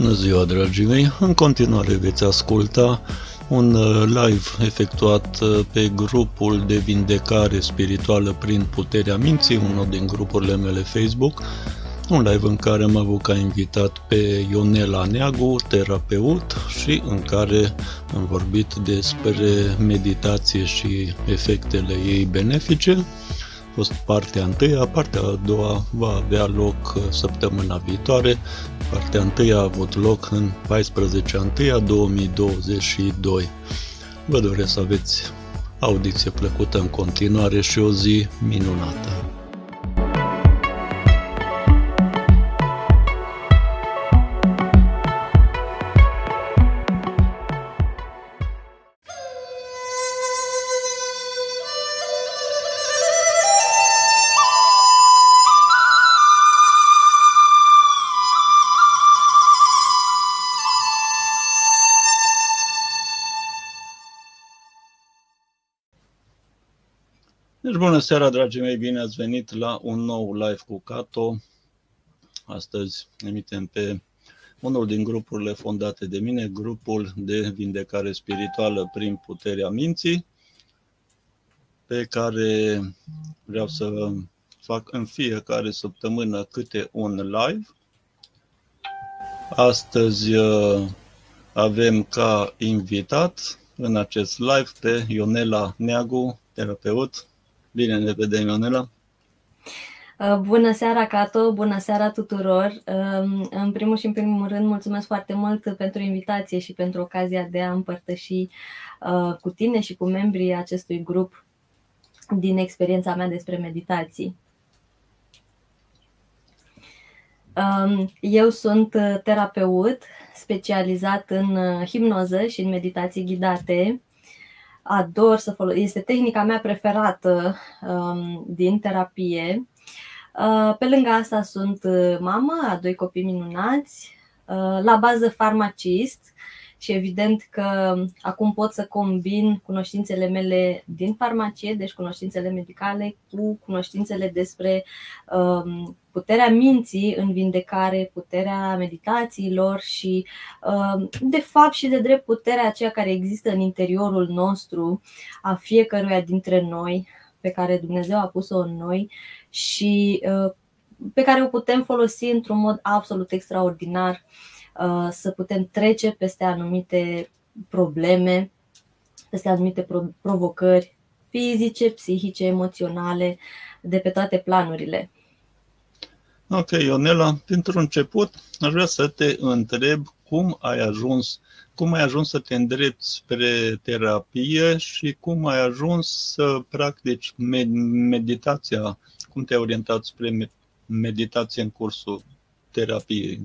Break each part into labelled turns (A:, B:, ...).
A: Bună ziua, dragii mei! În continuare veți asculta un uh, live efectuat uh, pe grupul de vindecare spirituală prin puterea minții, unul din grupurile mele Facebook, un live în care am avut ca invitat pe Ionela Neagu, terapeut, și în care am vorbit despre meditație și efectele ei benefice fost partea întâia, partea a doua va avea loc uh, săptămâna viitoare. Partea întâia a avut loc în 14 întâia 2022. Vă doresc să aveți audiție plăcută în continuare și o zi minunată. Bună seara, dragii mei, bine ați venit la un nou live cu Cato. Astăzi emitem pe unul din grupurile fondate de mine, grupul de vindecare spirituală prin puterea minții, pe care vreau să fac în fiecare săptămână câte un live. Astăzi uh, avem ca invitat în acest live pe Ionela Neagu, terapeut, Bine ne vedem, Ionela!
B: Uh, bună seara, Cato! Bună seara tuturor! Um, în primul și în primul rând, mulțumesc foarte mult pentru invitație și pentru ocazia de a împărtăși uh, cu tine și cu membrii acestui grup din experiența mea despre meditații. Um, eu sunt uh, terapeut specializat în hipnoză și în meditații ghidate ador să folosesc, este tehnica mea preferată um, din terapie. Uh, pe lângă asta sunt uh, mamă a doi copii minunați, uh, la bază farmacist și evident că acum pot să combin cunoștințele mele din farmacie, deci cunoștințele medicale, cu cunoștințele despre um, puterea minții în vindecare, puterea meditațiilor și um, de fapt și de drept puterea aceea care există în interiorul nostru a fiecăruia dintre noi, pe care Dumnezeu a pus-o în noi și uh, pe care o putem folosi într-un mod absolut extraordinar. Uh, să putem trece peste anumite probleme, peste anumite provocări fizice, psihice, emoționale, de pe toate planurile.
A: Ok, Ionela, pentru început aș vrea să te întreb cum ai ajuns, cum ai ajuns să te îndrepti spre terapie și cum ai ajuns să practici meditația, cum te-ai orientat spre meditație în cursul terapiei.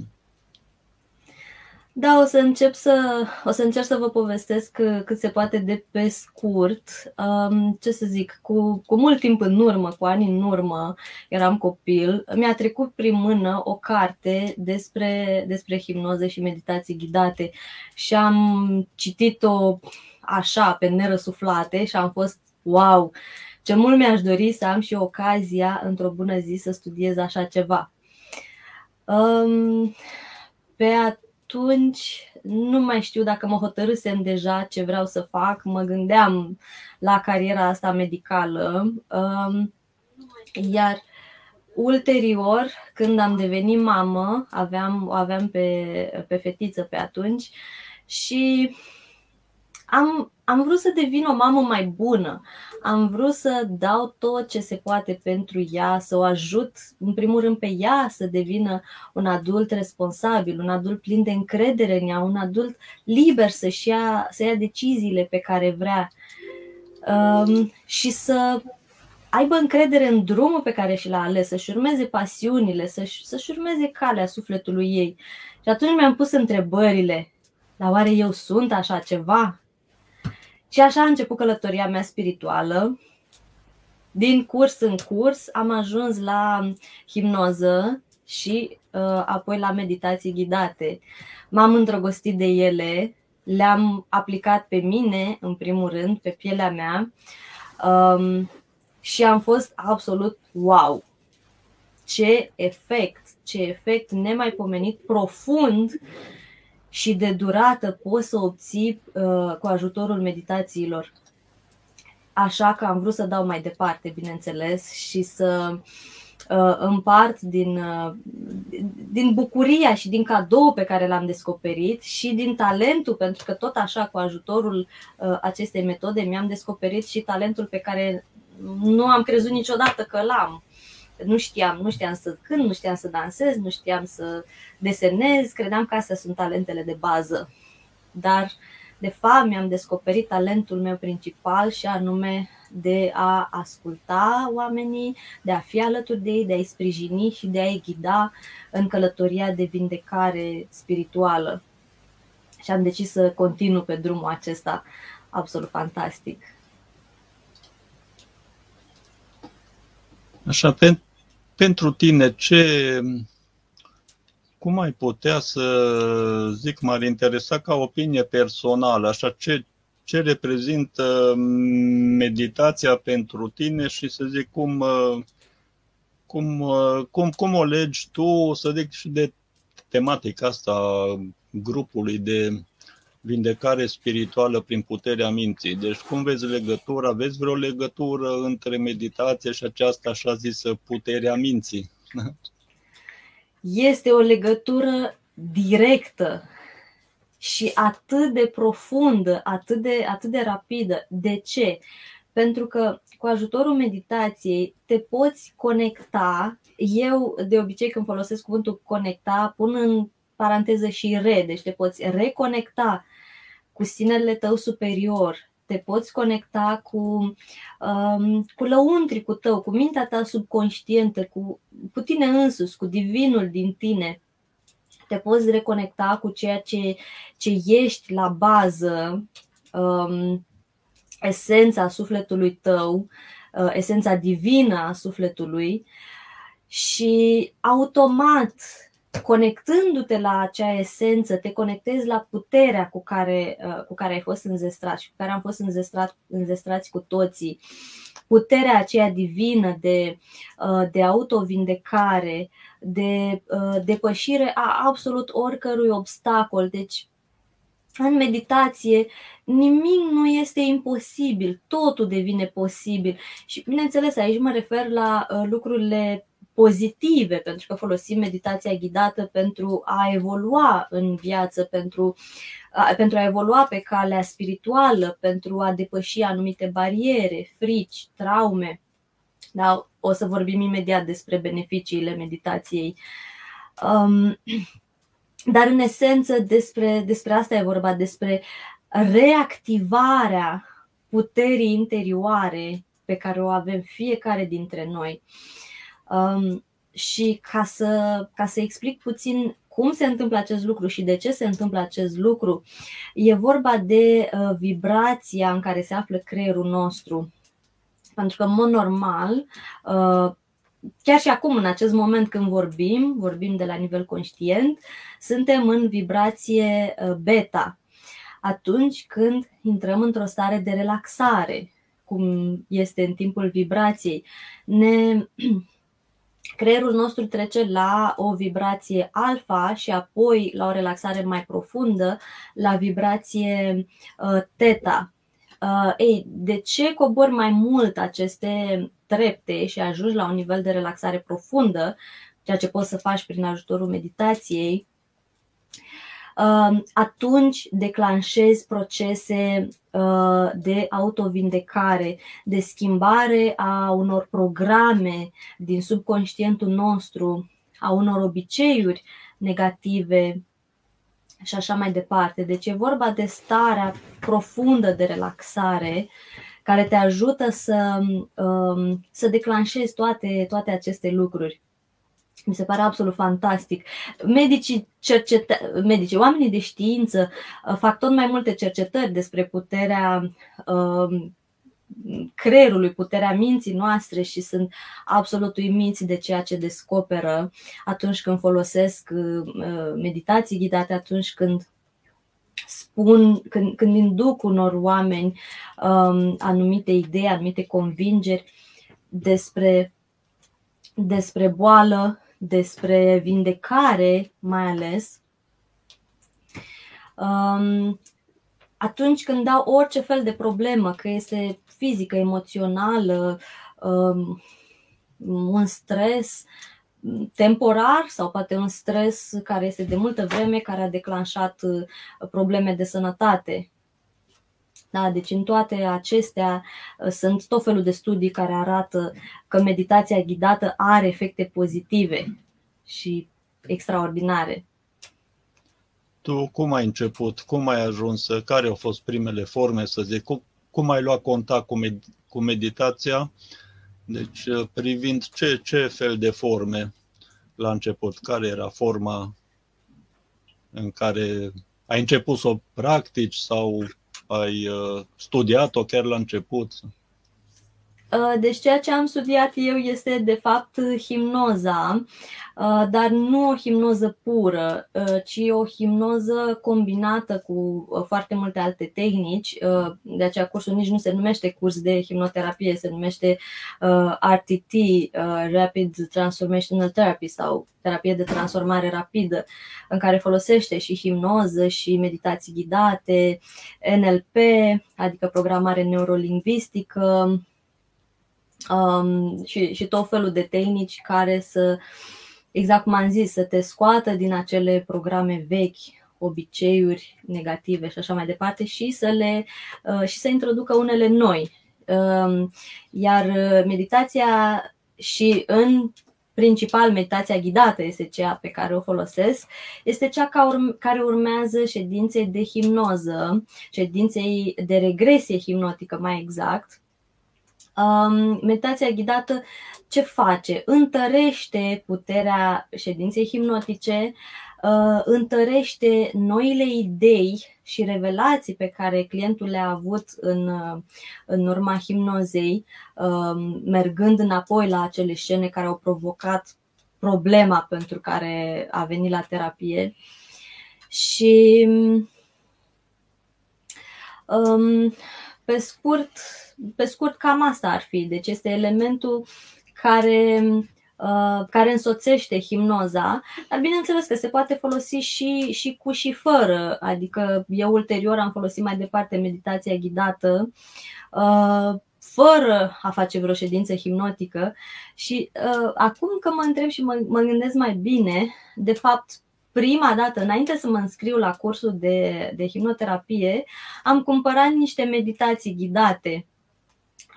B: Da, o să încep să, o să încerc să vă povestesc uh, cât se poate de pe scurt. Um, ce să zic, cu, cu mult timp în urmă, cu ani în urmă, eram copil, mi-a trecut prin mână o carte despre, despre hipnoză și meditații ghidate și am citit-o așa, pe nerăsuflate și am fost wow! Ce mult mi-aș dori să am și ocazia, într-o bună zi, să studiez așa ceva. Um, pe atunci nu mai știu dacă mă hotărâsem deja ce vreau să fac, mă gândeam la cariera asta medicală. Um, iar ulterior, când am devenit mamă, aveam, o aveam pe, pe fetiță pe atunci și am, am vrut să devin o mamă mai bună. Am vrut să dau tot ce se poate pentru ea, să o ajut, în primul rând, pe ea să devină un adult responsabil, un adult plin de încredere în ea, un adult liber să-și ia, să ia deciziile pe care vrea um, și să aibă încredere în drumul pe care și l-a ales, să-și urmeze pasiunile, să-și, să-și urmeze calea sufletului ei. Și atunci mi-am pus întrebările. Dar oare eu sunt așa ceva? Și așa a început călătoria mea spirituală. Din curs în curs am ajuns la hipnoză și uh, apoi la meditații ghidate. M-am îndrăgostit de ele, le-am aplicat pe mine, în primul rând, pe pielea mea um, și am fost absolut wow! Ce efect, ce efect nemaipomenit, profund și de durată poți să obții uh, cu ajutorul meditațiilor. Așa că am vrut să dau mai departe, bineînțeles, și să uh, împart din, uh, din bucuria și din cadou pe care l-am descoperit și din talentul, pentru că tot așa, cu ajutorul uh, acestei metode, mi-am descoperit și talentul pe care nu am crezut niciodată că l-am nu știam, nu știam să cânt, nu știam să dansez, nu știam să desenez, credeam că astea sunt talentele de bază. Dar, de fapt, mi-am descoperit talentul meu principal și anume de a asculta oamenii, de a fi alături de ei, de a-i sprijini și de a-i ghida în călătoria de vindecare spirituală. Și am decis să continu pe drumul acesta absolut fantastic.
A: Așa, pen, pentru tine, ce, cum ai putea să zic, m-ar interesa ca opinie personală, așa, ce, ce reprezintă meditația pentru tine și să zic cum, cum, cum, cum o legi tu, să zic, și de tematica asta grupului de vindecare spirituală prin puterea minții. Deci cum vezi legătura? Vezi vreo legătură între meditație și această așa zisă puterea minții?
B: Este o legătură directă și atât de profundă, atât de, atât de rapidă. De ce? Pentru că cu ajutorul meditației te poți conecta. Eu, de obicei, când folosesc cuvântul conecta, pun în paranteză și re, deci te poți reconecta cu sinele tău superior, te poți conecta cu, um, cu lăuntricul tău, cu mintea ta subconștientă, cu, cu tine însuți, cu divinul din tine. Te poți reconecta cu ceea ce, ce ești la bază, um, esența sufletului tău, uh, esența divină a sufletului și automat conectându-te la acea esență, te conectezi la puterea cu care, uh, cu care ai fost înzestrat și cu care am fost înzestrat, înzestrați cu toții. Puterea aceea divină de, uh, de autovindecare, de uh, depășire a absolut oricărui obstacol. Deci, în meditație, nimic nu este imposibil, totul devine posibil. Și, bineînțeles, aici mă refer la lucrurile pozitive, pentru că folosim meditația ghidată pentru a evolua în viață, pentru a, pentru a evolua pe calea spirituală, pentru a depăși anumite bariere, frici, traume. Da, o să vorbim imediat despre beneficiile meditației. Um, dar în esență despre, despre asta e vorba, despre reactivarea puterii interioare pe care o avem fiecare dintre noi. Uh, Um, și ca să, ca să explic puțin cum se întâmplă acest lucru și de ce se întâmplă acest lucru, e vorba de uh, vibrația în care se află creierul nostru. Pentru că, în mod normal, uh, chiar și acum, în acest moment când vorbim, vorbim de la nivel conștient, suntem în vibrație uh, beta. Atunci când intrăm într-o stare de relaxare, cum este în timpul vibrației, ne creierul nostru trece la o vibrație alfa și apoi la o relaxare mai profundă, la vibrație uh, teta. Uh, ei, de ce cobori mai mult aceste trepte și ajungi la un nivel de relaxare profundă, ceea ce poți să faci prin ajutorul meditației, uh, atunci declanșezi procese Uh, de autovindecare, de schimbare a unor programe din subconștientul nostru, a unor obiceiuri negative și așa mai departe. Deci e vorba de starea profundă de relaxare care te ajută să, um, să declanșezi toate, toate aceste lucruri. Mi se pare absolut fantastic. Medicii, cercetă- medicii, oamenii de știință uh, fac tot mai multe cercetări despre puterea uh, creierului, puterea minții noastre și sunt absolut uimiți de ceea ce descoperă atunci când folosesc uh, meditații ghidate, atunci când spun, când, când induc unor oameni um, anumite idei, anumite convingeri despre, despre boală, despre vindecare mai ales. um, atunci când dau orice fel de problemă, că este fizică, emoțională, um, un stres temporar sau poate un stres care este de multă vreme, care a declanșat uh, probleme de sănătate. Da, deci în toate acestea uh, sunt tot felul de studii care arată că meditația ghidată are efecte pozitive și extraordinare.
A: Tu cum ai început? Cum ai ajuns? Care au fost primele forme, să zic? Cum, cum ai luat contact cu, med- cu meditația? Deci, uh, privind ce, ce fel de forme la început, care era forma în care ai început să o practici sau ai uh, studiat-o chiar la început?
B: Uh, deci ceea ce am studiat eu este de fapt himnoza, uh, dar nu o himnoză pură, uh, ci o himnoză combinată cu foarte multe alte tehnici. De aceea cursul nici nu se numește curs de himnoterapie, se numește RTT, Rapid Transformational Therapy sau terapie de transformare rapidă, în care folosește și himnoză și meditații ghidate, NLP, adică programare neurolingvistică, um, și, și tot felul de tehnici care să, exact cum am zis, să te scoată din acele programe vechi, obiceiuri negative și așa mai departe și să le uh, și să introducă unele noi. Um, iar meditația și în principal meditația ghidată este cea pe care o folosesc, este cea care urmează ședinței de hipnoză, ședinței de regresie hipnotică mai exact, Um, meditația ghidată ce face? Întărește puterea ședinței hipnotice, uh, întărește noile idei și revelații pe care clientul le-a avut în, uh, în urma hipnozei, uh, mergând înapoi la acele scene care au provocat problema pentru care a venit la terapie. Și um, pe scurt, pe scurt, cam asta ar fi. Deci este elementul care, uh, care însoțește himnoza, dar bineînțeles că se poate folosi și, și cu și fără. Adică eu ulterior am folosit mai departe meditația ghidată uh, fără a face vreo ședință hipnotică și uh, acum că mă întreb și mă, mă gândesc mai bine, de fapt prima dată, înainte să mă înscriu la cursul de, de hipnoterapie, am cumpărat niște meditații ghidate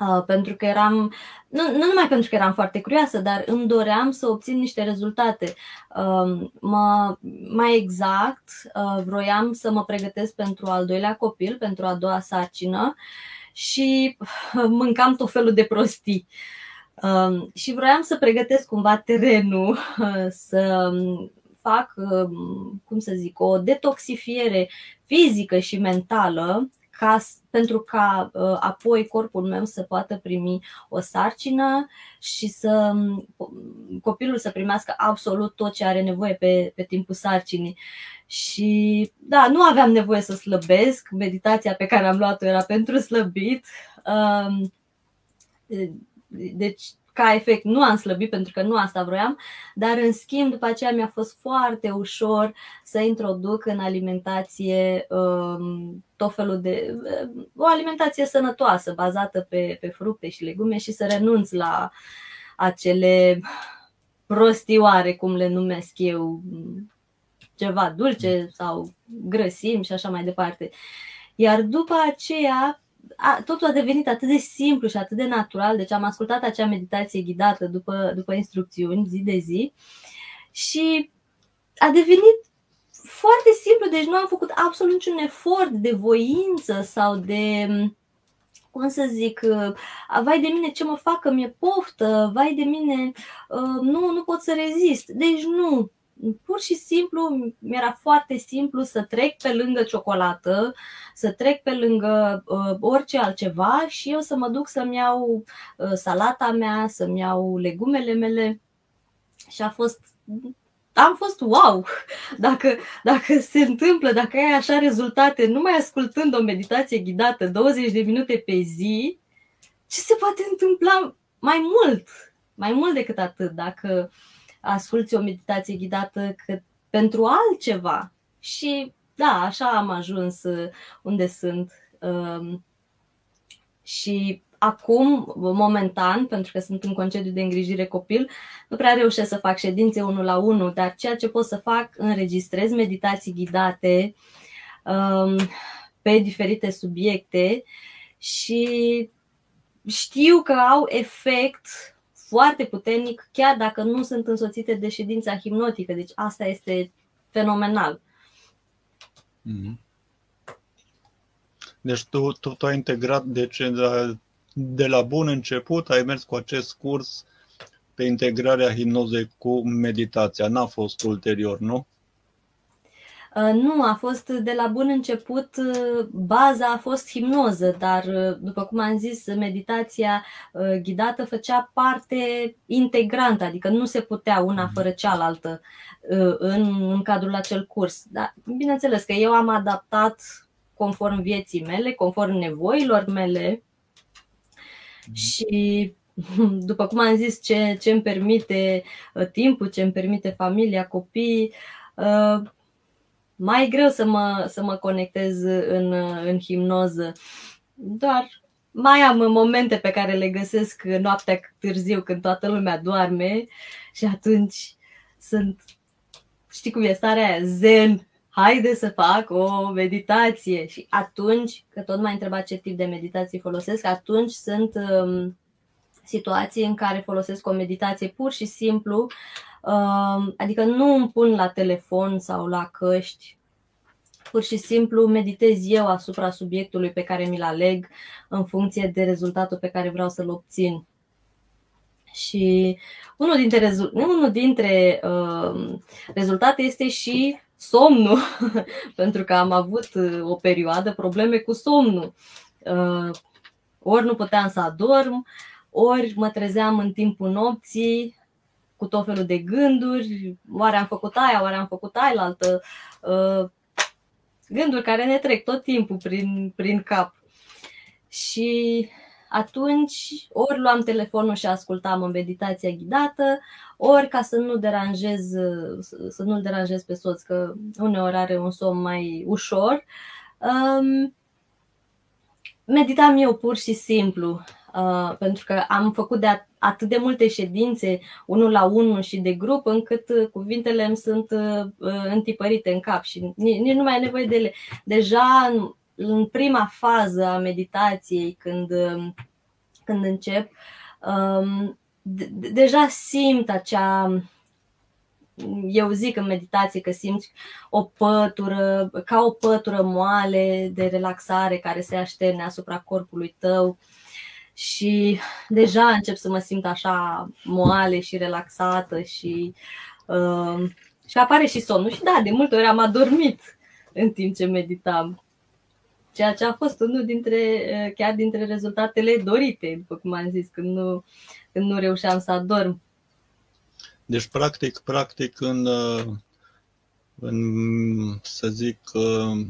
B: Uh, pentru că eram, nu, nu numai pentru că eram foarte curioasă, dar îmi doream să obțin niște rezultate. Uh, mă, mai exact, uh, vroiam să mă pregătesc pentru al doilea copil, pentru a doua sarcină și mâncam tot felul de prostii. Uh, și vroiam să pregătesc cumva terenul, uh, să fac, uh, cum să zic, o detoxifiere fizică și mentală ca, pentru ca uh, apoi corpul meu să poată primi o sarcină și să copilul să primească absolut tot ce are nevoie pe, pe timpul sarcinii. Și da, nu aveam nevoie să slăbesc, meditația pe care am luat-o era pentru slăbit. Um, deci ca efect nu am slăbit pentru că nu asta vroiam, dar în schimb după aceea mi-a fost foarte ușor să introduc în alimentație um, tot felul de o alimentație sănătoasă bazată pe, pe fructe și legume și să renunț la acele prostioare, cum le numesc eu, ceva dulce sau grăsimi și așa mai departe. Iar după aceea a, totul a devenit atât de simplu și atât de natural, deci am ascultat acea meditație ghidată după, după instrucțiuni zi de zi și a devenit foarte simplu, deci nu am făcut absolut niciun efort de voință sau de, cum să zic, vai de mine ce mă fac că mi-e poftă, vai de mine, nu, nu pot să rezist. Deci nu, pur și simplu mi-era foarte simplu să trec pe lângă ciocolată, să trec pe lângă uh, orice altceva și eu să mă duc să-mi iau uh, salata mea, să-mi iau legumele mele. Și a fost am fost wow! Dacă, dacă se întâmplă, dacă ai așa rezultate, numai ascultând o meditație ghidată 20 de minute pe zi, ce se poate întâmpla mai mult? Mai mult decât atât, dacă uh, asculți o meditație ghidată cât pentru altceva. Și da, așa am ajuns unde sunt. Um, și acum, momentan, pentru că sunt în concediu de îngrijire copil, nu prea reușesc să fac ședințe unul la unul, dar ceea ce pot să fac, înregistrez meditații ghidate um, pe diferite subiecte și știu că au efect foarte puternic, chiar dacă nu sunt însoțite de ședința hipnotică. Deci asta este fenomenal. Mm-hmm.
A: Deci tu, tu, tu ai integrat, deci de la, de la bun început ai mers cu acest curs pe integrarea hipnozei cu meditația. N-a fost ulterior, nu?
B: Uh, nu, a fost de la bun început, uh, baza a fost hipnoză, dar uh, după cum am zis, meditația ghidată făcea parte integrantă, adică nu se putea una mhm. fără cealaltă în, în cadrul acel curs. Dar bineînțeles că eu am adaptat conform vieții mele, conform nevoilor mele mhm. și după cum am zis, ce, ce îmi permite timpul, ce îmi permite familia, copiii, mai e greu să mă, să mă conectez în, în himnoză. Doar mai am momente pe care le găsesc noaptea târziu când toată lumea doarme și atunci sunt, știi cum e starea aia, zen, haide să fac o meditație. Și atunci, că tot mai întrebat ce tip de meditații folosesc, atunci sunt um, situații în care folosesc o meditație pur și simplu Adică nu îmi pun la telefon sau la căști, pur și simplu meditez eu asupra subiectului pe care mi-l aleg în funcție de rezultatul pe care vreau să-l obțin. Și unul dintre, unul dintre uh, rezultate este și somnul, pentru că am avut uh, o perioadă probleme cu somnul. Uh, ori nu puteam să adorm, ori mă trezeam în timpul nopții cu tot felul de gânduri, oare am făcut aia, oare am făcut aia altă, uh, gânduri care ne trec tot timpul prin, prin cap. Și atunci ori luam telefonul și ascultam în meditația ghidată, ori ca să nu deranjez, să nu-l deranjez pe soț, că uneori are un somn mai ușor, um, meditam eu pur și simplu, uh, pentru că am făcut de atât de multe ședințe, unul la unul și de grup, încât uh, cuvintele îmi sunt uh, uh, întipărite în cap și nici nu mai ai nevoie de ele. Deja în, în prima fază a meditației, când, um, când încep, um, deja simt acea eu zic în meditație că simți o pătură, ca o pătură moale de relaxare care se așterne asupra corpului tău și deja încep să mă simt așa moale și relaxată și, uh, și apare și somnul. Și da, de multe ori am adormit în timp ce meditam. Ceea ce a fost unul dintre, uh, chiar dintre rezultatele dorite, după cum am zis, când nu, când nu reușeam să adorm.
A: Deci, practic, practic în, uh, în să zic, uh,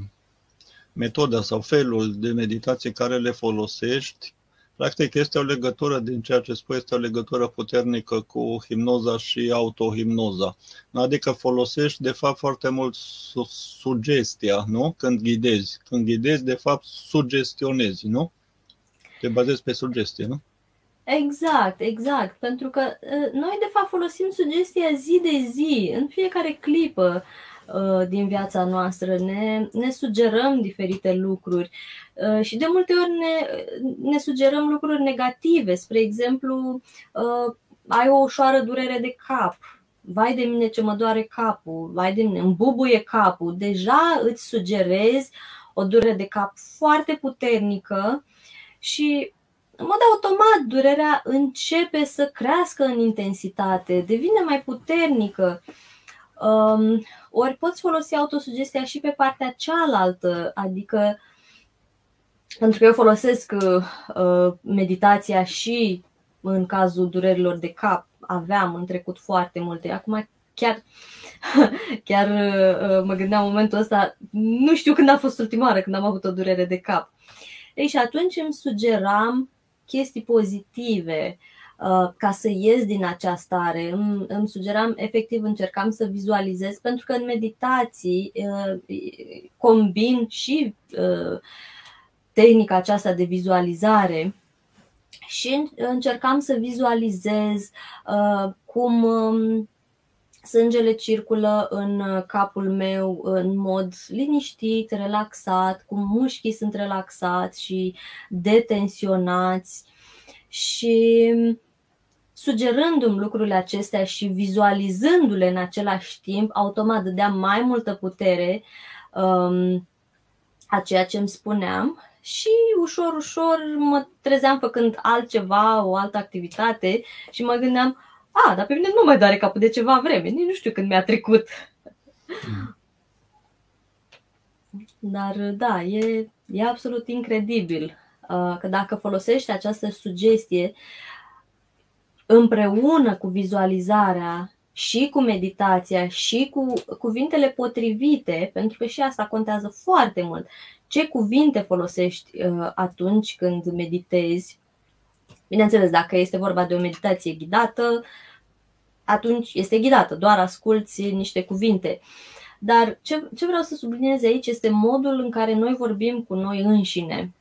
A: metoda sau felul de meditație care le folosești, Practic este o legătură, din ceea ce spui, este o legătură puternică cu hipnoza și autohipnoza. Adică folosești, de fapt, foarte mult sugestia, nu? Când ghidezi. Când ghidezi, de fapt, sugestionezi, nu? Te bazezi pe sugestie, nu?
B: Exact, exact. Pentru că ă, noi, de fapt, folosim sugestia zi de zi, în fiecare clipă. Uh, din viața noastră, ne, ne sugerăm diferite lucruri. Uh, și de multe ori ne, ne sugerăm lucruri negative. Spre exemplu, uh, ai o ușoară durere de cap, vai de mine ce mă doare capul, vai de mine, îmi bubuie capul, deja îți sugerezi o durere de cap foarte puternică și în mod automat durerea începe să crească în intensitate, devine mai puternică. Um, ori poți folosi autosugestia și pe partea cealaltă, adică pentru că eu folosesc uh, meditația și în cazul durerilor de cap, aveam în trecut foarte multe. Acum chiar, chiar uh, mă gândeam în momentul ăsta, nu știu când a fost ultima oară când am avut o durere de cap. Ei, și atunci îmi sugeram chestii pozitive, Uh, ca să ies din acea stare. Îmi, îmi sugeram, efectiv, încercam să vizualizez, pentru că în meditații uh, combin și uh, tehnica aceasta de vizualizare și încercam să vizualizez cum um, sângele circulă în capul meu în mod liniștit, relaxat, cum mușchii sunt relaxați și detensionați și sugerându-mi lucrurile acestea și vizualizându-le în același timp, automat dădeam mai multă putere um, a ceea ce îmi spuneam și ușor, ușor mă trezeam făcând altceva, o altă activitate și mă gândeam, a, dar pe mine nu mai doare capul de ceva vreme, nici nu știu când mi-a trecut. Mm. Dar da, e, e absolut incredibil uh, că dacă folosești această sugestie, împreună cu vizualizarea și cu meditația și cu cuvintele potrivite, pentru că și asta contează foarte mult. Ce cuvinte folosești uh, atunci când meditezi? Bineînțeles, dacă este vorba de o meditație ghidată, atunci este ghidată, doar asculți niște cuvinte. Dar ce, ce vreau să subliniez aici este modul în care noi vorbim cu noi înșine.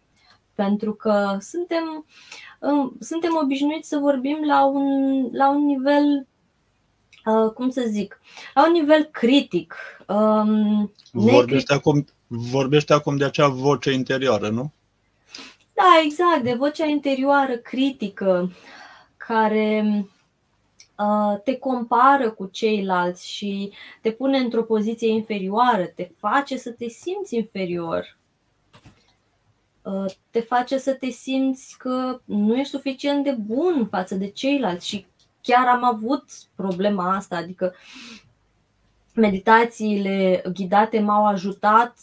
B: Pentru că suntem uh, suntem obișnuiți să vorbim la un, la un nivel, uh, cum să zic, la un nivel critic. Um,
A: vorbește, acum, vorbește acum de acea voce interioară, nu?
B: Da, exact, de vocea interioară critică care uh, te compară cu ceilalți și te pune într-o poziție inferioară, te face să te simți inferior. Uh, te face să te simți că nu ești suficient de bun față de ceilalți și chiar am avut problema asta, adică meditațiile ghidate m-au ajutat.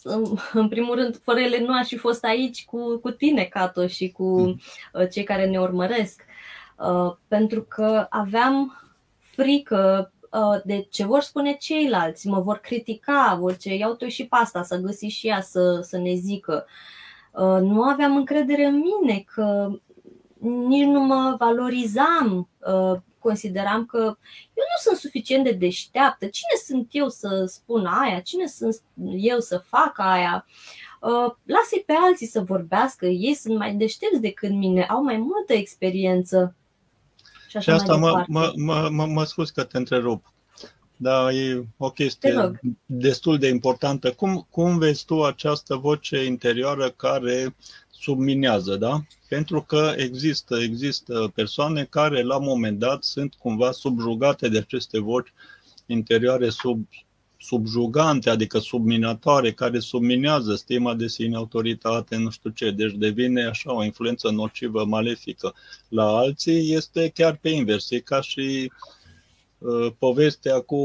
B: În, primul rând, fără ele nu aș fi fost aici cu, cu tine, Cato, și cu mm. uh, cei care ne urmăresc. Uh, pentru că aveam frică de ce vor spune ceilalți, mă vor critica, vor ce iau tu și pasta, să găsi și ea să, să ne zică. Uh, Uh, nu aveam încredere în mine, că nici nu mă valorizam, uh, consideram că eu nu sunt suficient de deșteaptă. Cine sunt eu să spun aia? Cine sunt eu să fac aia? Uh, lasă-i pe alții să vorbească, ei sunt mai deștepți decât mine, au mai multă experiență.
A: Și, așa și asta mă, mă, mă, mă, mă scuz că te întrerup. Da, e o chestie destul de importantă. Cum, cum vezi tu această voce interioară care subminează, da? Pentru că există, există persoane care la un moment dat sunt cumva subjugate de aceste voci interioare sub, subjugante, adică subminatoare, care subminează stima de sine, autoritate, nu știu ce. Deci devine așa o influență nocivă, malefică. La alții este chiar pe invers, e ca și uh, Uh, povestea cu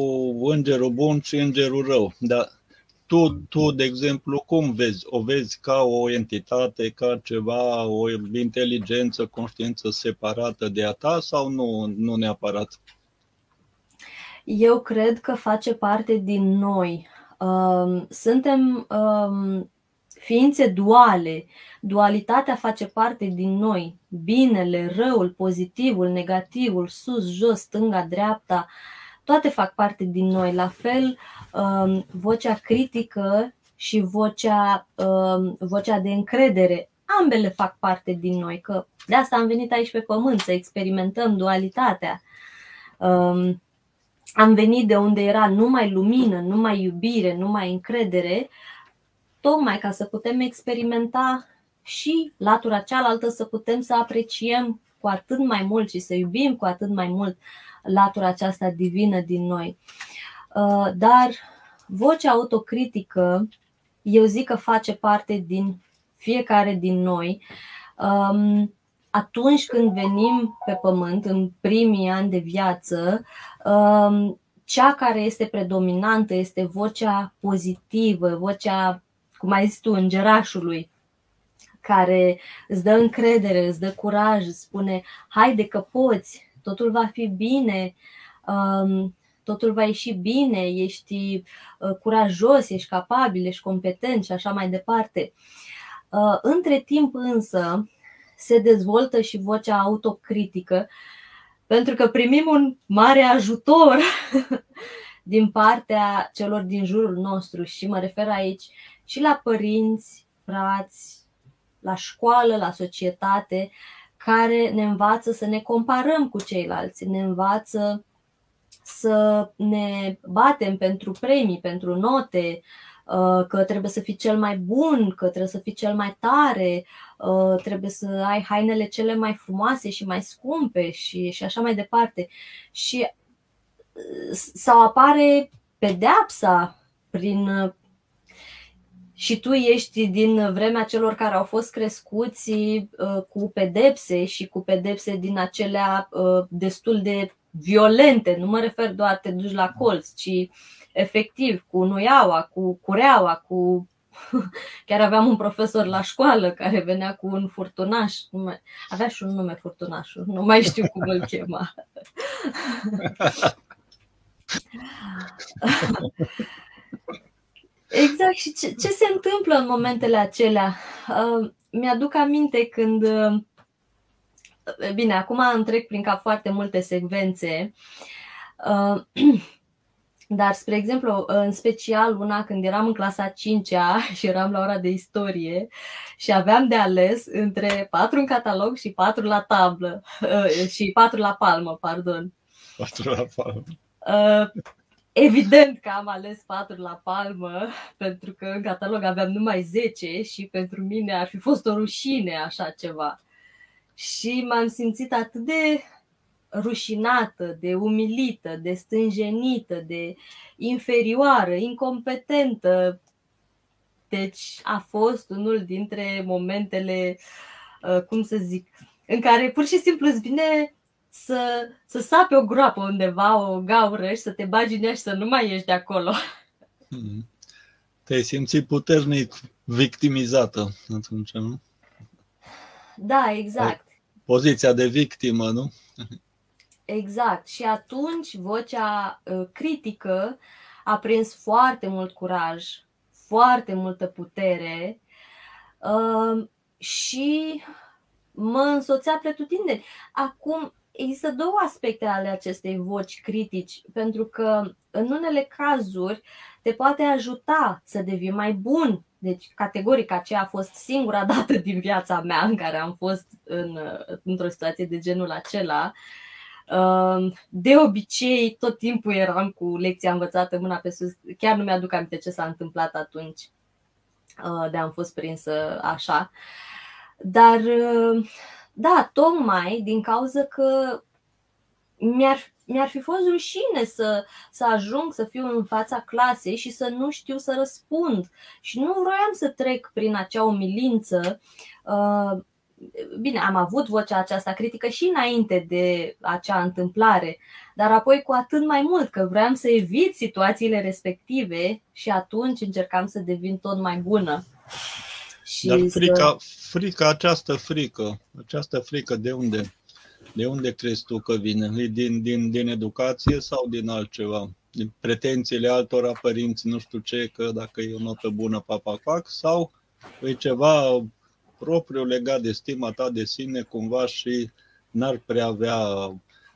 A: îngerul bun și îngerul rău. Dar tu, tu, de exemplu, cum vezi? O vezi ca o entitate, ca ceva, o inteligență, conștiință separată de a ta sau nu, nu neapărat?
B: Eu cred că face parte din noi. Um, suntem um, ființe duale. Dualitatea face parte din noi. Binele, răul, pozitivul, negativul, sus, jos, stânga, dreapta, toate fac parte din noi. La fel, um, vocea critică și vocea, um, vocea de încredere, ambele fac parte din noi, că de asta am venit aici pe pământ, să experimentăm dualitatea. Um, am venit de unde era numai lumină, numai iubire, numai încredere, tocmai ca să putem experimenta și latura cealaltă, să putem să apreciem cu atât mai mult și să iubim cu atât mai mult latura aceasta divină din noi. Uh, dar vocea autocritică, eu zic că face parte din fiecare din noi. Um, atunci când venim pe pământ, în primii ani de viață, um, cea care este predominantă este vocea pozitivă, vocea cum ai zis tu, îngerașului, care îți dă încredere, îți dă curaj, îți spune, haide că poți, totul va fi bine, um, totul va ieși bine, ești uh, curajos, ești capabil, ești competent și așa mai departe. Uh, între timp însă se dezvoltă și vocea autocritică pentru că primim un mare ajutor din partea celor din jurul nostru și mă refer aici și la părinți, frați, la școală, la societate, care ne învață să ne comparăm cu ceilalți, ne învață să ne batem pentru premii, pentru note, uh, că trebuie să fii cel mai bun, că trebuie să fii cel mai tare, uh, trebuie să ai hainele cele mai frumoase și mai scumpe și, și așa mai departe. Și uh, sau apare pedeapsa prin și tu ești din vremea celor care au fost crescuți cu pedepse și cu pedepse din acelea destul de violente, nu mă refer doar te duci la colț, ci efectiv cu nuiaua, cu cureaua, cu Chiar aveam un profesor la școală care venea cu un furtunaș. Avea și un nume furtunașul, nu mai știu cum îl chema. Exact. Și ce, ce se întâmplă în momentele acelea? Uh, mi-aduc aminte când uh, Bine, acum îmi trec prin cap foarte multe secvențe, uh, dar, spre exemplu, în special una când eram în clasa 5 și eram la ora de istorie și aveam de ales între patru în catalog și patru la tablă uh, și patru la palmă, pardon.
A: Patru la palmă.
B: Uh, evident că am ales patru la palmă, pentru că în catalog aveam numai 10 și pentru mine ar fi fost o rușine așa ceva și m-am simțit atât de rușinată, de umilită, de stânjenită, de inferioară, incompetentă. Deci a fost unul dintre momentele, uh, cum să zic, în care pur și simplu îți vine să, să sape o groapă undeva, o gaură și să te bagi în ea și să nu mai ieși de acolo.
A: Hmm. Te-ai simțit puternic victimizată atunci, nu?
B: Da, exact
A: poziția de victimă, nu?
B: Exact. Și atunci vocea uh, critică a prins foarte mult curaj, foarte multă putere uh, și mă însoțea pretutindeni. Acum, există două aspecte ale acestei voci critici, pentru că în unele cazuri te poate ajuta să devii mai bun deci, categoric, aceea a fost singura dată din viața mea în care am fost în, într-o situație de genul acela. Um, de obicei, tot timpul eram cu lecția învățată mâna pe sus. Chiar nu mi-aduc aminte ce s-a întâmplat atunci uh, de am fost prinsă așa. Dar, uh, da, tocmai din cauza că mi-ar mi-ar fi fost rușine să, să ajung să fiu în fața clasei și să nu știu să răspund. Și nu vroiam să trec prin acea umilință. Uh, bine, am avut vocea aceasta critică și înainte de acea întâmplare, dar apoi cu atât mai mult că vreau să evit situațiile respective și atunci încercam să devin tot mai bună.
A: Și dar frica, frica, această frică, această frică de unde de unde crezi tu că vine? Din, din, din educație sau din altceva? Din pretențiile altora părinți, nu știu ce, că dacă e o notă bună, papa fac, sau e ceva propriu legat de stima ta de sine cumva și n-ar prea avea,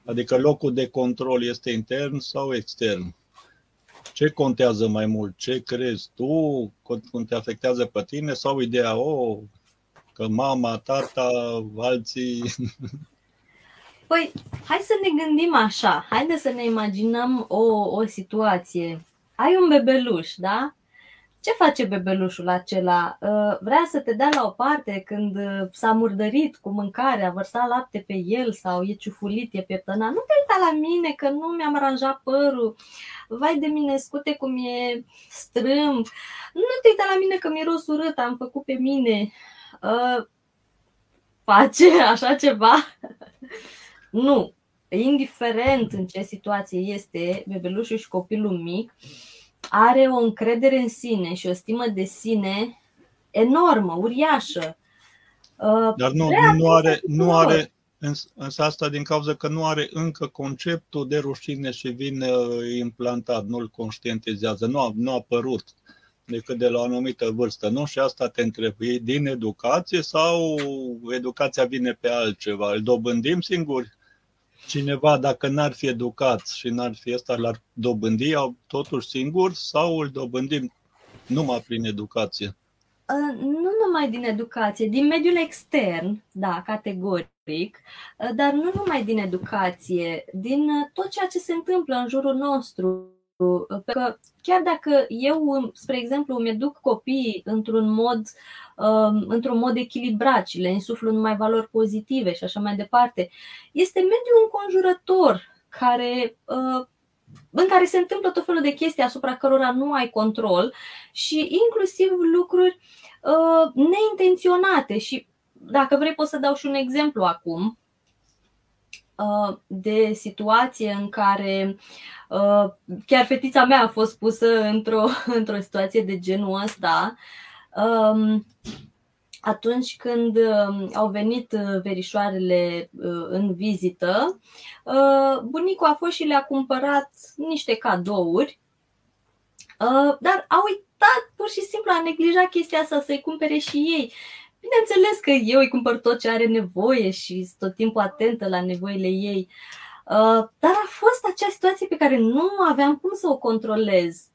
A: adică locul de control este intern sau extern? Ce contează mai mult? Ce crezi tu? Cum te afectează pe tine? Sau ideea, o, oh, că mama, tata, alții
B: Păi, hai să ne gândim așa, haide să ne imaginăm o, o situație. Ai un bebeluș, da? Ce face bebelușul acela? Uh, vrea să te dea la o parte când uh, s-a murdărit cu mâncare, a vărsat lapte pe el sau e ciufulit, e pieptănat. Nu te uita la mine că nu mi-am aranjat părul. Vai de mine, scute cum e strâmb. Nu te uita la mine că miros urât, am făcut pe mine. Uh, face așa ceva? Nu. Indiferent în ce situație este bebelușul și copilul mic, are o încredere în sine și o stimă de sine enormă, uriașă.
A: Uh, Dar nu, nu are, nu are, însă asta din cauza că nu are încă conceptul de rușine și vine uh, implantat, nu-l conștientizează, nu a, nu a apărut decât de la o anumită vârstă, nu? Și asta te întreb, e din educație sau educația vine pe altceva? Îl dobândim singuri? Cineva, dacă n-ar fi educat și n-ar fi ăsta, l-ar dobândi totuși singur sau îl dobândim numai prin educație?
B: Uh, nu numai din educație, din mediul extern, da, categoric, uh, dar nu numai din educație, din uh, tot ceea ce se întâmplă în jurul nostru. Pentru că chiar dacă eu, spre exemplu, îmi educ copiii într-un mod, um, într-un mod echilibrat și le insuflu numai valori pozitive și așa mai departe, este mediul înconjurător care în care se întâmplă tot felul de chestii asupra cărora nu ai control și inclusiv lucruri uh, neintenționate. Și dacă vrei, pot să dau și un exemplu acum uh, de situație în care uh, chiar fetița mea a fost pusă într-o, într-o situație de genul ăsta. Um, atunci când um, au venit uh, verișoarele uh, în vizită, uh, bunicul a fost și le-a cumpărat niște cadouri, dar a uitat pur și simplu, a neglijat chestia asta să-i cumpere și ei. Bineînțeles că eu îi cumpăr tot ce are nevoie și sunt tot timpul atentă la nevoile ei. Dar a fost acea situație pe care nu aveam cum să o controlez.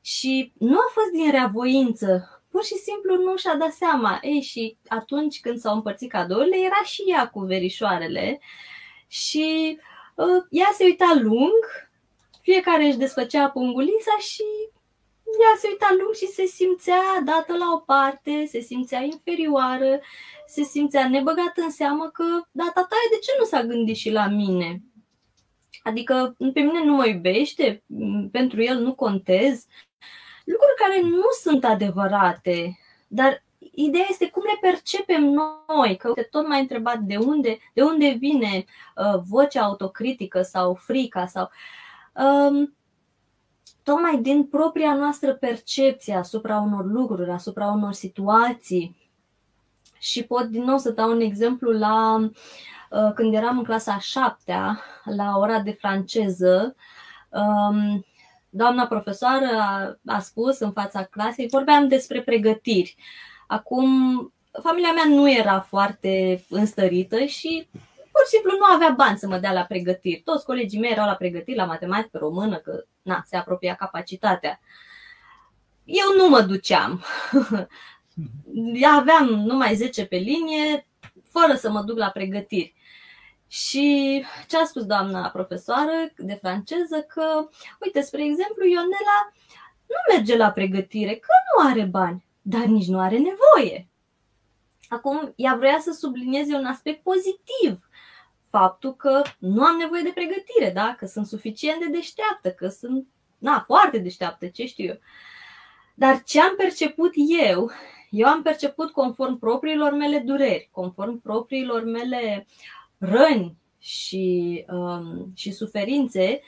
B: Și nu a fost din reavoință, pur și simplu nu și-a dat seama. Ei, și atunci când s-au împărțit cadourile, era și ea cu verișoarele și uh, ea se uita lung, fiecare își desfăcea pungulița și ea se uita lung și se simțea dată la o parte, se simțea inferioară, se simțea nebăgat în seamă că, da, tata, de ce nu s-a gândit și la mine? Adică pe mine nu mă iubește, pentru el nu contez, lucruri care nu sunt adevărate, dar ideea este cum le percepem noi, că uite, tot mai întrebat de unde, de unde vine uh, vocea autocritică sau frica sau um, tocmai din propria noastră percepție asupra unor lucruri, asupra unor situații. Și pot din nou să dau un exemplu la uh, când eram în clasa a șaptea, la ora de franceză, um, doamna profesoară a, a spus în fața clasei, vorbeam despre pregătiri. Acum, familia mea nu era foarte înstărită și pur și simplu nu avea bani să mă dea la pregătiri. Toți colegii mei erau la pregătiri, la matematică română, că na, se apropia capacitatea. Eu nu mă duceam. Aveam numai 10 pe linie, fără să mă duc la pregătiri. Și ce a spus doamna profesoară de franceză că, uite, spre exemplu, Ionela nu merge la pregătire, că nu are bani, dar nici nu are nevoie. Acum, ea vrea să sublinieze un aspect pozitiv, faptul că nu am nevoie de pregătire, da? că sunt suficient de deșteaptă, că sunt na, foarte deșteaptă, ce știu eu. Dar ce am perceput eu, eu am perceput conform propriilor mele dureri, conform propriilor mele răni și, um, și suferințe,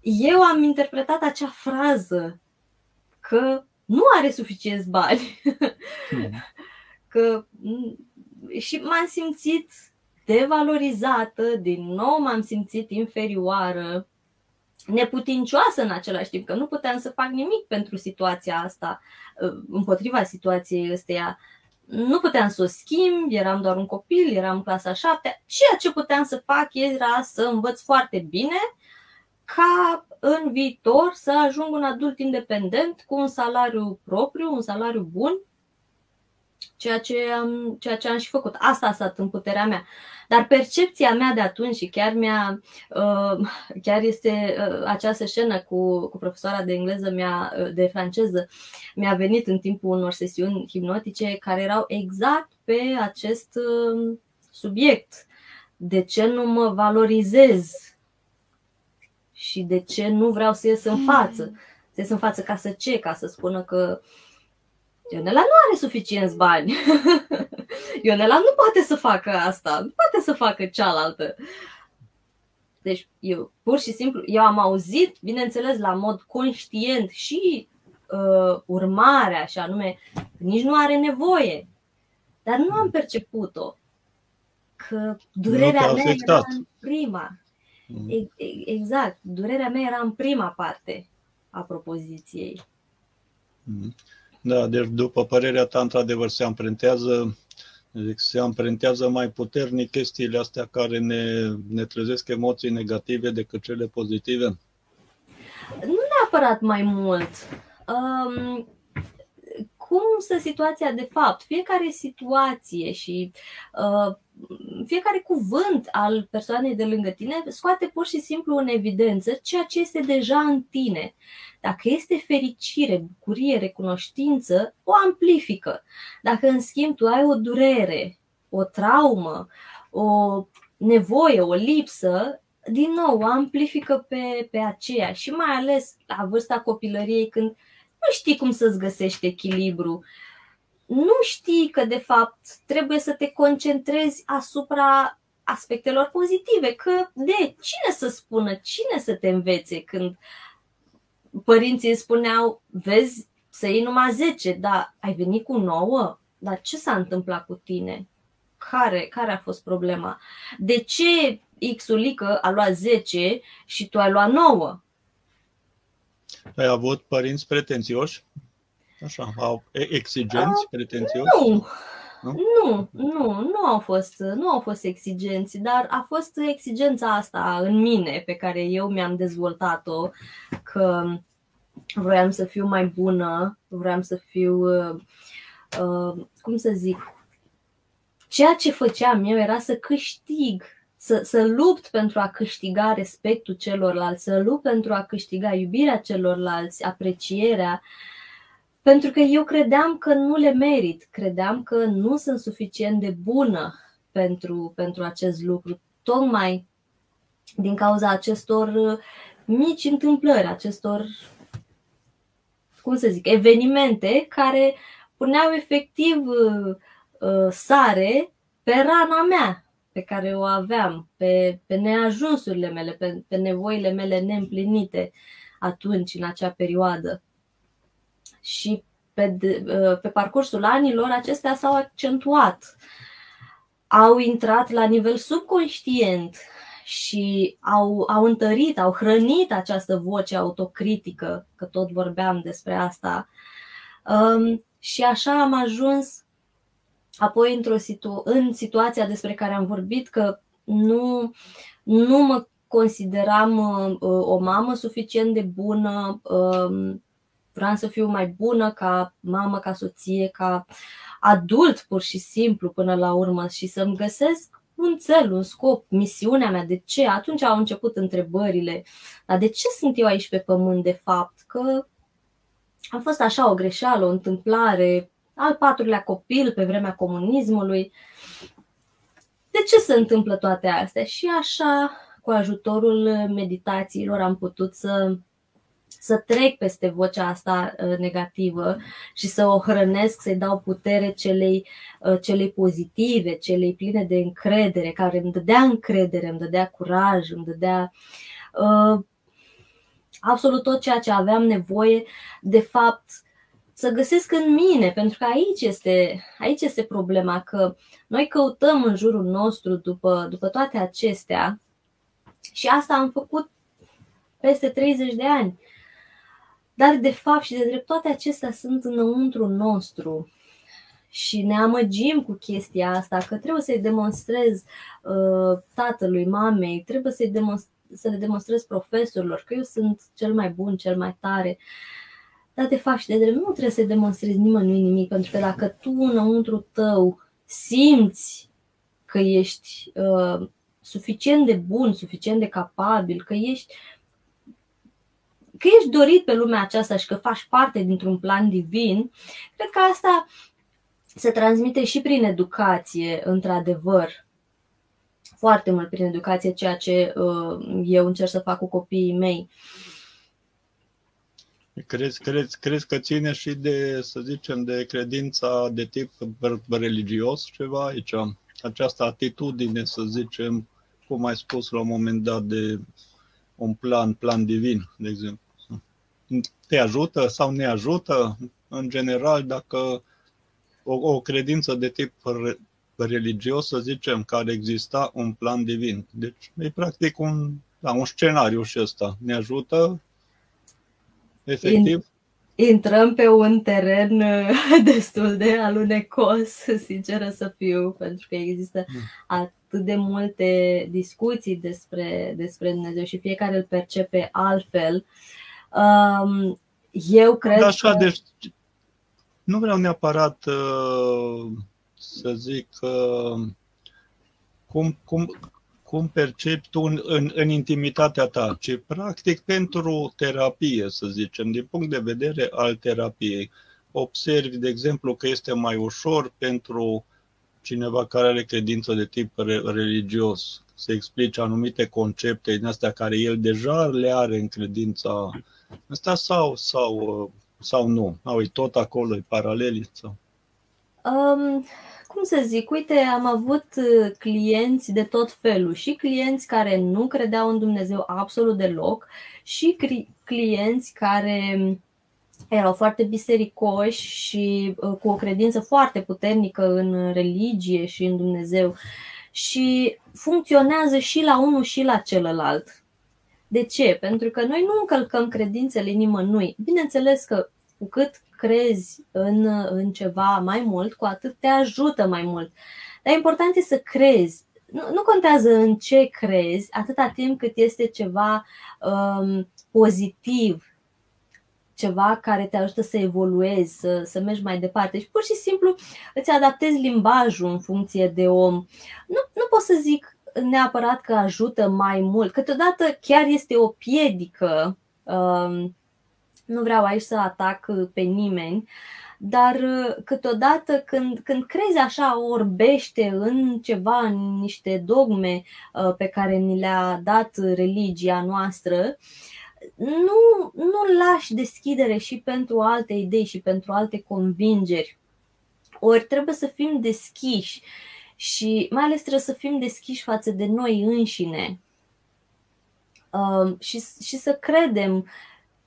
B: eu am interpretat acea frază că nu are suficienți bani. Mm. că, și m-am simțit devalorizată, din nou m-am simțit inferioară, neputincioasă în același timp, că nu puteam să fac nimic pentru situația asta, împotriva situației ăsteia nu puteam să o schimb, eram doar un copil, eram în clasa 7. Ceea ce puteam să fac era să învăț foarte bine ca în viitor să ajung un adult independent cu un salariu propriu, un salariu bun, ceea ce am, ceea ce am și făcut. Asta a stat în puterea mea. Dar percepția mea de atunci și chiar, mi-a, uh, chiar este uh, această scenă cu, cu profesoara de engleză, mea, uh, de franceză, mi-a venit în timpul unor sesiuni hipnotice care erau exact pe acest subiect. De ce nu mă valorizez și de ce nu vreau să ies în față? Să ies în față ca să ce? Ca să spună că Ionela nu are suficienți bani. Ionela nu poate să facă asta, nu poate să facă cealaltă. Deci eu pur și simplu, eu am auzit, bineînțeles, la mod conștient și uh, urmarea, și anume, nici nu are nevoie. Dar nu am perceput-o. Că durerea mea era în prima. Mm. Exact, durerea mea era în prima parte a propoziției.
A: Mm. Da, deci după părerea ta, într-adevăr, se amprentează Deci se amprentează mai puternic chestiile astea care ne, ne trezesc emoții negative decât cele pozitive?
B: Nu neapărat mai mult. Um, cum stă situația de fapt? Fiecare situație și uh, fiecare cuvânt al persoanei de lângă tine scoate pur și simplu în evidență ceea ce este deja în tine. Dacă este fericire, bucurie, recunoștință, o amplifică. Dacă în schimb tu ai o durere, o traumă, o nevoie, o lipsă, din nou, o amplifică pe, pe aceea și mai ales la vârsta copilăriei când nu știi cum să-ți găsești echilibru. Nu știi că, de fapt, trebuie să te concentrezi asupra aspectelor pozitive, că de cine să spună, cine să te învețe când părinții spuneau, vezi, să iei numai 10, dar ai venit cu 9? Dar ce s-a întâmplat cu tine? Care, care a fost problema? De ce X-ulică a luat 10 și tu ai luat 9?
A: Ai avut părinți pretențioși? Așa, au exigenți, pretențioși?
B: Nu, nu, nu, nu, nu au fost, nu au fost exigenți, dar a fost exigența asta în mine pe care eu mi-am dezvoltat-o, că vroiam să fiu mai bună, vroiam să fiu, uh, uh, cum să zic, ceea ce făceam eu era să câștig să, să lupt pentru a câștiga respectul celorlalți, să lupt pentru a câștiga iubirea celorlalți, aprecierea, pentru că eu credeam că nu le merit, credeam că nu sunt suficient de bună pentru, pentru acest lucru, tocmai din cauza acestor mici întâmplări, acestor, cum să zic, evenimente care puneau efectiv uh, sare pe rana mea, pe care o aveam, pe, pe neajunsurile mele, pe, pe nevoile mele neîmplinite atunci, în acea perioadă. Și pe, pe parcursul anilor acestea s-au accentuat, au intrat la nivel subconștient și au, au întărit, au hrănit această voce autocritică, că tot vorbeam despre asta. Um, și așa am ajuns apoi într-o situ- în situația despre care am vorbit, că nu, nu mă consideram uh, o mamă suficient de bună, uh, vreau să fiu mai bună ca mamă, ca soție, ca adult pur și simplu până la urmă și să-mi găsesc un cel, un scop, misiunea mea, de ce? Atunci au început întrebările, dar de ce sunt eu aici pe pământ de fapt? Că a fost așa o greșeală, o întâmplare, al patrulea copil pe vremea comunismului. De ce se întâmplă toate astea? Și așa, cu ajutorul meditațiilor, am putut să, să trec peste vocea asta uh, negativă și să o hrănesc, să-i dau putere celei, uh, celei pozitive, celei pline de încredere, care îmi dădea încredere, îmi dădea curaj, îmi dădea uh, absolut tot ceea ce aveam nevoie. De fapt, să găsesc în mine, pentru că aici este, aici este problema, că noi căutăm în jurul nostru după, după toate acestea și asta am făcut peste 30 de ani. Dar de fapt și de drept toate acestea sunt înăuntru nostru și ne amăgim cu chestia asta, că trebuie să-i demonstrez uh, tatălui, mamei, trebuie să-i demonstrez, să le demonstrez profesorilor că eu sunt cel mai bun, cel mai tare. Uh, dar de fapt și de drept nu trebuie să demonstrezi nimănui nimic, pentru că dacă tu înăuntru tău simți că ești uh, suficient de bun, suficient de capabil, că ești că ești dorit pe lumea aceasta și că faci parte dintr-un plan divin, cred că asta se transmite și prin educație, într-adevăr. Foarte mult prin educație, ceea ce uh, eu încerc să fac cu copiii mei. Uh,
A: Crezi, crezi, crezi că ține și de, să zicem, de credința de tip religios ceva aici? Această atitudine, să zicem, cum ai spus la un moment dat, de un plan, plan divin, de exemplu. Te ajută sau ne ajută? În general, dacă o, o credință de tip religios, să zicem, care exista un plan divin. Deci e practic un, da, un scenariu și ăsta. Ne ajută Efectiv?
B: intrăm pe un teren destul de alunecos, sinceră să fiu, pentru că există mm. atât de multe discuții despre, despre Dumnezeu și fiecare îl percepe altfel. Um, eu cred
A: Așa, că... deci nu vreau neapărat uh, să zic uh, cum, cum, cum percepi tu în, în, în intimitatea ta, ci practic pentru terapie, să zicem, din punct de vedere al terapiei. Observi, de exemplu, că este mai ușor pentru cineva care are credință de tip re- religios să explice anumite concepte din astea care el deja le are în credința asta sau, sau, sau nu? Au, e tot acolo, e paralel? Sau?
B: Um, cum să zic, uite, am avut uh, clienți de tot felul și clienți care nu credeau în Dumnezeu absolut deloc și clienți care erau foarte bisericoși și uh, cu o credință foarte puternică în religie și în Dumnezeu și funcționează și la unul și la celălalt. De ce? Pentru că noi nu încălcăm credințele nimănui. Bineînțeles că cu cât crezi în, în ceva mai mult, cu atât te ajută mai mult. Dar important e să crezi. Nu, nu contează în ce crezi, atâta timp cât este ceva um, pozitiv, ceva care te ajută să evoluezi, să, să mergi mai departe și pur și simplu îți adaptezi limbajul în funcție de om. Nu, nu pot să zic neapărat că ajută mai mult, câteodată chiar este o piedică um, nu vreau aici să atac uh, pe nimeni, dar uh, câteodată când, când crezi așa orbește în ceva, în niște dogme uh, pe care ni le-a dat religia noastră, nu, nu lași deschidere și pentru alte idei și pentru alte convingeri. Ori trebuie să fim deschiși și mai ales trebuie să fim deschiși față de noi înșine și, și să credem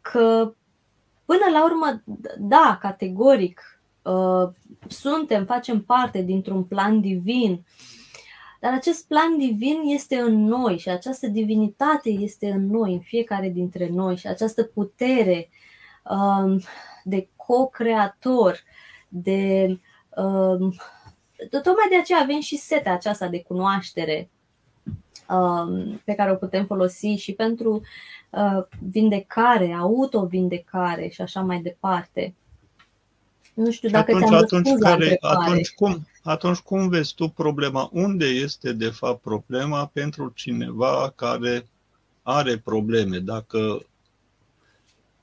B: că Până la urmă, da, categoric, uh, suntem, facem parte dintr-un plan divin, dar acest plan divin este în noi și această divinitate este în noi, în fiecare dintre noi și această putere um, de co-creator, de. Um, tocmai de aceea avem și setea aceasta de cunoaștere um, pe care o putem folosi și pentru Uh, vindecare, autovindecare și așa mai departe. Nu știu dacă atunci, ți-am atunci, care,
A: atunci, cum, atunci cum vezi tu problema? Unde este de fapt problema pentru cineva care are probleme? Dacă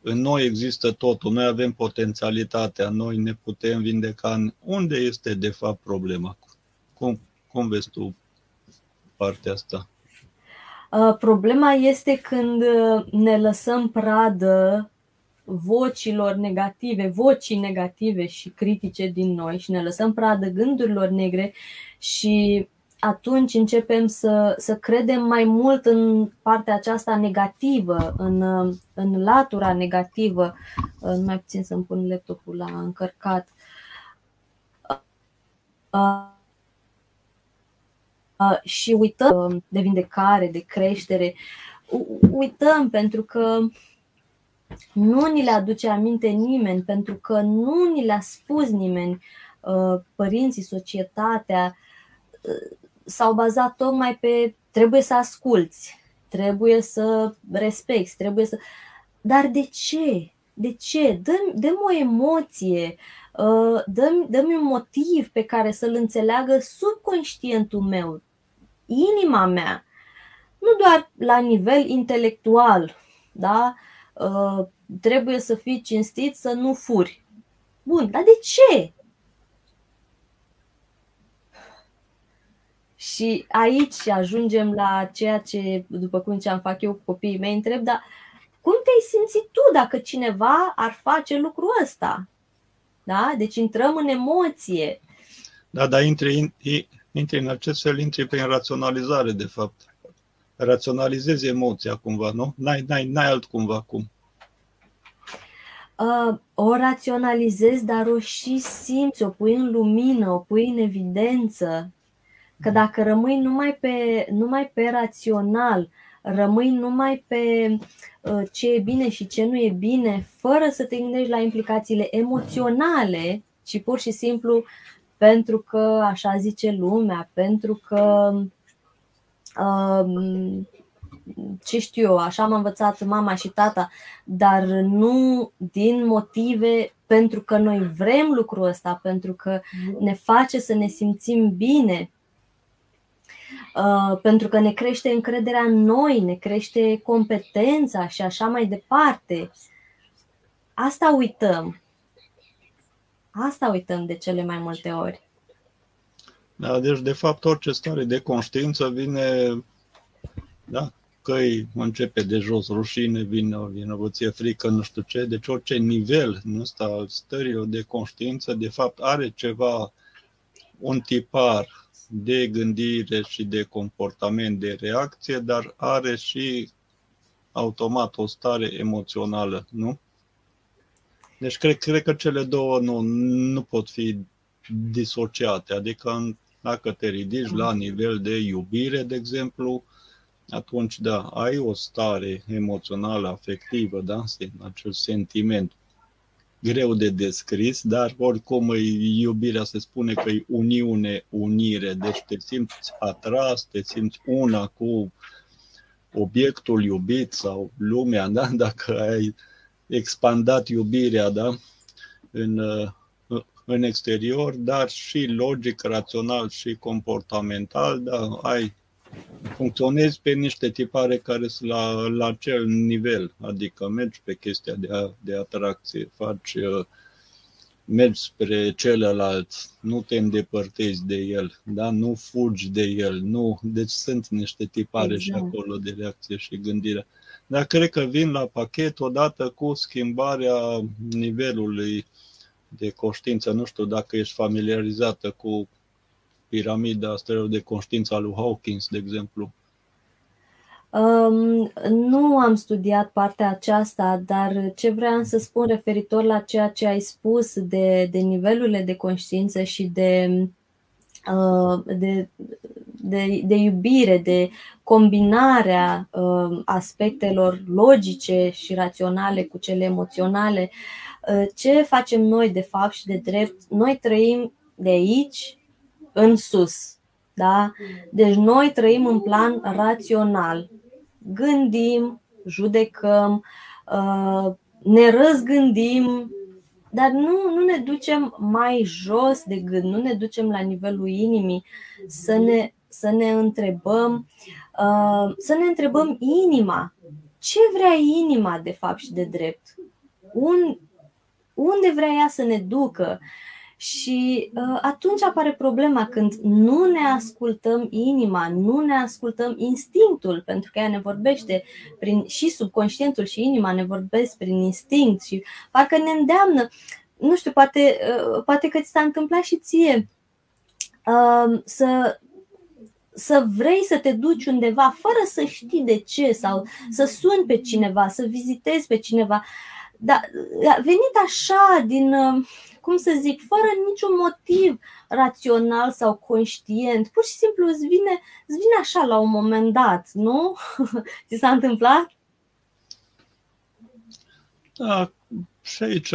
A: în noi există totul, noi avem potențialitatea, noi ne putem vindeca. Unde este de fapt problema? Cum, cum vezi tu partea asta?
B: Uh, problema este când uh, ne lăsăm pradă vocilor negative, vocii negative și critice din noi și ne lăsăm pradă gândurilor negre și atunci începem să, să credem mai mult în partea aceasta negativă, în, în latura negativă. Uh, nu mai puțin să-mi pun laptopul la încărcat. Uh, și uităm de vindecare, de creștere. Uităm pentru că nu ni le aduce aminte nimeni, pentru că nu ni le-a spus nimeni, uh, părinții, societatea, uh, s-au bazat tocmai pe trebuie să asculți, trebuie să respecti, trebuie să. Dar de ce? De ce? Dă-mi, dă o emoție, dă-mi, dă-mi un motiv pe care să-l înțeleagă subconștientul meu inima mea, nu doar la nivel intelectual, da? Uh, trebuie să fii cinstit să nu furi. Bun, dar de ce? Și aici ajungem la ceea ce, după cum ce am fac eu cu copiii mei, întreb, dar cum te-ai simțit tu dacă cineva ar face lucrul ăsta? Da? Deci intrăm în emoție.
A: Da, dar intri, intri în acest fel, intri prin raționalizare, de fapt. Raționalizezi emoția cumva, nu? N-ai, n-ai, n-ai altcumva cum.
B: Uh, o raționalizezi, dar o și simți, o pui în lumină, o pui în evidență. Că dacă rămâi numai pe, numai pe rațional, rămâi numai pe uh, ce e bine și ce nu e bine, fără să te gândești la implicațiile emoționale, ci pur și simplu pentru că așa zice lumea, pentru că um, ce știu eu, așa m-a învățat mama și tata, dar nu din motive pentru că noi vrem lucrul ăsta, pentru că ne face să ne simțim bine, uh, pentru că ne crește încrederea în noi, ne crește competența și așa mai departe. Asta uităm. Asta uităm de cele mai multe ori.
A: Da, deci de fapt orice stare de conștiință vine da, că începe de jos, rușine, vină, vinovăție, frică, nu știu ce, deci orice nivel nu ăsta al stărilor de conștiință, de fapt are ceva, un tipar de gândire și de comportament, de reacție, dar are și automat o stare emoțională, nu? Deci cred, cred că cele două nu, nu pot fi disociate, adică dacă te ridici la nivel de iubire, de exemplu, atunci, da, ai o stare emoțională, afectivă, da, acel sentiment greu de descris, dar oricum iubirea se spune că e uniune, unire, deci te simți atras, te simți una cu obiectul iubit sau lumea, da? dacă ai expandat iubirea da? în, în exterior, dar și logic, rațional și comportamental, da? ai funcționezi pe niște tipare care sunt la, la acel nivel, adică mergi pe chestia de, a, de atracție, faci, uh, mergi spre celălalt, nu te îndepărtezi de el, da? nu fugi de el, nu. Deci sunt niște tipare exact. și acolo de reacție și gândire. Dar cred că vin la pachet odată cu schimbarea nivelului de conștiință. Nu știu dacă ești familiarizată cu piramida stărilor de conștiință a lui Hawkins, de exemplu?
B: Um, nu am studiat partea aceasta, dar ce vreau să spun referitor la ceea ce ai spus de, de nivelurile de conștiință și de, uh, de, de, de iubire, de combinarea uh, aspectelor logice și raționale cu cele emoționale, uh, ce facem noi de fapt și de drept? Noi trăim de aici în sus. Da? Deci noi trăim în plan rațional. Gândim, judecăm, uh, ne răzgândim, dar nu, nu ne ducem mai jos de gând, nu ne ducem la nivelul inimii să ne, să ne întrebăm, uh, să ne întrebăm inima. Ce vrea inima de fapt și de drept? Un, unde vrea ea să ne ducă? Și uh, atunci apare problema când nu ne ascultăm inima, nu ne ascultăm instinctul, pentru că ea ne vorbește prin, și subconștientul și inima ne vorbesc prin instinct și parcă ne îndeamnă, nu știu, poate, uh, poate că ți s-a întâmplat și ție uh, să să vrei să te duci undeva fără să știi de ce sau să suni pe cineva, să vizitezi pe cineva. Dar a venit așa din, uh, cum să zic, fără niciun motiv rațional sau conștient. Pur și simplu îți vine, îți vine așa la un moment dat, nu? Ți s-a întâmplat?
A: Da, și aici,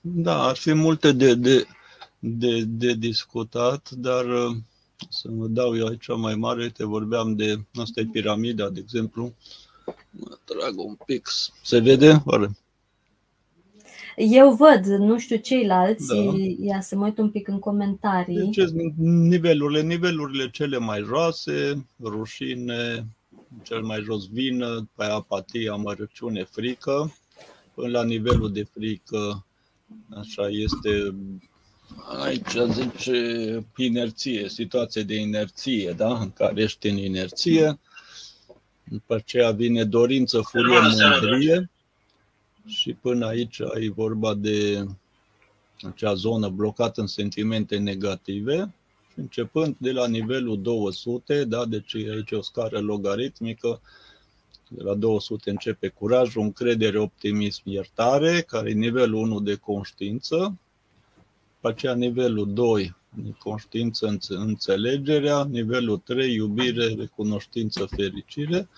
A: da, ar fi multe de, de, de, de discutat, dar să mă dau eu aici mai mare, te vorbeam de, asta e piramida, de exemplu, mă trag un pic, se vede? Oare?
B: Eu văd, nu știu ceilalți, da. ia să mă uit un pic în comentarii.
A: Deci nivelurile, nivelurile cele mai joase, rușine, cel mai jos vină, pe apatie, amărăciune, frică, până la nivelul de frică, așa este, aici zice inerție, situație de inerție, da? în care ești în inerție, după aceea vine dorință, furie, mândrie, și până aici ai vorba de acea zonă blocată în sentimente negative, începând de la nivelul 200, da, deci aici o scară logaritmică, de la 200 începe curajul, încredere, optimism, iertare, care e nivelul 1 de conștiință, după aceea nivelul 2 conștiință, înțelegerea, nivelul 3, iubire, recunoștință, fericire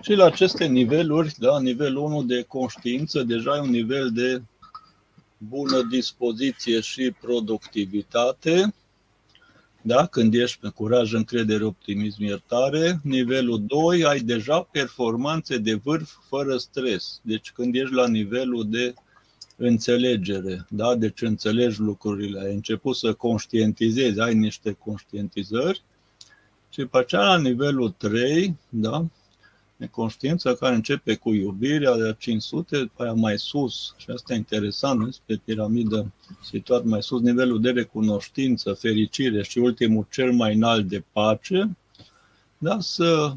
A: și la aceste niveluri, da, nivelul 1 de conștiință, deja e un nivel de bună dispoziție și productivitate, da? când ești pe curaj, încredere, optimism, iertare. Nivelul 2, ai deja performanțe de vârf fără stres. Deci când ești la nivelul de înțelegere, da? deci înțelegi lucrurile, ai început să conștientizezi, ai niște conștientizări și pe aceea la nivelul 3, da? Neconștiința care începe cu iubirea de 500, pe aia mai sus, și asta e interesant, pe piramidă situat mai sus, nivelul de recunoștință, fericire și ultimul cel mai înalt de pace, da, să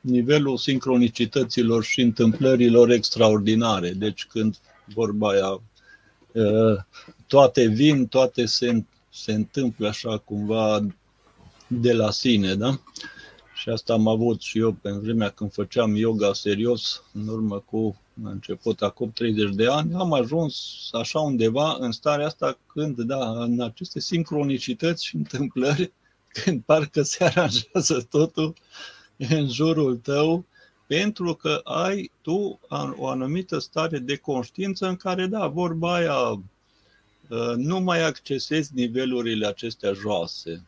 A: nivelul sincronicităților și întâmplărilor extraordinare. Deci când vorba aia, toate vin, toate se, se întâmplă așa cumva de la sine, da? Și asta am avut și eu pe vremea când făceam yoga serios, în urmă cu a început acum 30 de ani, am ajuns așa undeva în starea asta când, da, în aceste sincronicități și întâmplări, când parcă se aranjează totul în jurul tău, pentru că ai tu o anumită stare de conștiință în care, da, vorba aia, ă, nu mai accesezi nivelurile acestea joase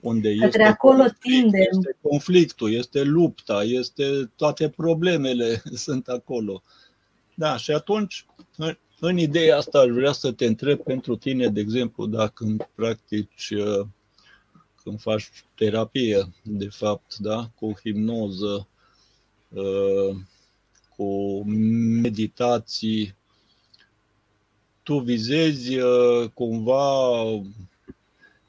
A: unde Către este
B: acolo tindem.
A: Este conflictul, este lupta, este toate problemele sunt acolo. Da, și atunci, în, în ideea asta aș vrea să te întreb pentru tine, de exemplu, dacă când practici, uh, când faci terapie, de fapt, da, cu hipnoză, uh, cu meditații, tu vizezi uh, cumva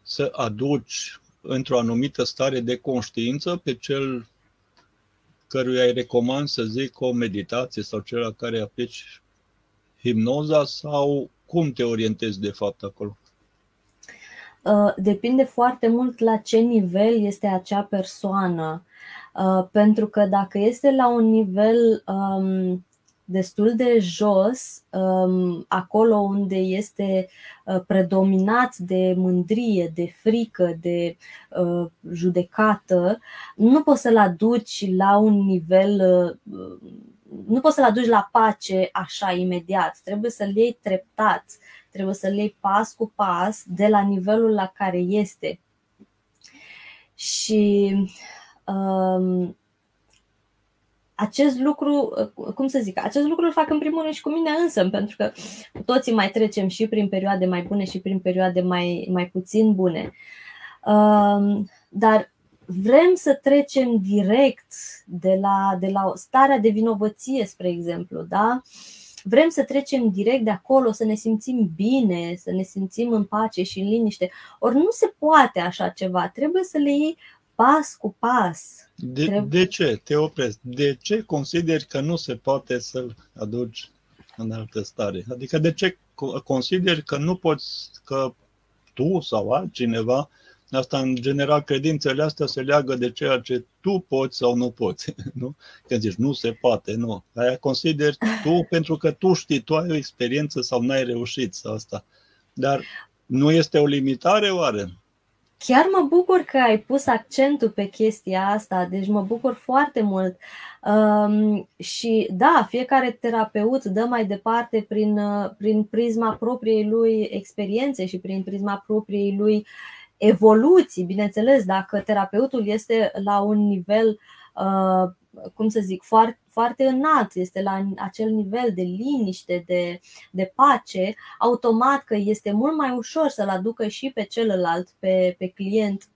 A: să aduci într-o anumită stare de conștiință pe cel căruia îi recomand să zic o meditație sau cel la care aplici hipnoza sau cum te orientezi de fapt acolo?
B: Uh, depinde foarte mult la ce nivel este acea persoană. Uh, pentru că dacă este la un nivel um, destul de jos, um, acolo unde este uh, predominat de mândrie, de frică, de uh, judecată, nu poți să-l aduci la un nivel uh, nu poți să-l aduci la pace așa imediat, trebuie să-l iei treptat, trebuie să-l iei pas cu pas de la nivelul la care este. Și um, acest lucru, cum să zic, acest lucru îl fac în primul rând și cu mine însă, pentru că toții mai trecem și prin perioade mai bune și prin perioade mai, mai puțin bune. Um, dar vrem să trecem direct de la, de la starea de vinovăție, spre exemplu, da? Vrem să trecem direct de acolo, să ne simțim bine, să ne simțim în pace și în liniște. Ori nu se poate așa ceva, trebuie să le iei pas cu pas.
A: De, Trebuie... de ce? Te opresc. De ce consideri că nu se poate să-l aduci în altă stare? Adică de ce consideri că nu poți, că tu sau altcineva, asta în general credințele astea se leagă de ceea ce tu poți sau nu poți, nu? Când zici nu se poate, nu. Aia consideri tu pentru că tu știi, tu ai o experiență sau n-ai reușit sau asta. Dar nu este o limitare oare?
B: Chiar mă bucur că ai pus accentul pe chestia asta, deci mă bucur foarte mult. Um, și da, fiecare terapeut dă mai departe prin, uh, prin prisma propriei lui experiențe și prin prisma propriei lui evoluții. Bineînțeles, dacă terapeutul este la un nivel uh, cum să zic, foarte, foarte înalt, este la acel nivel de liniște, de, de pace, automat că este mult mai ușor să-l aducă și pe celălalt, pe, pe client,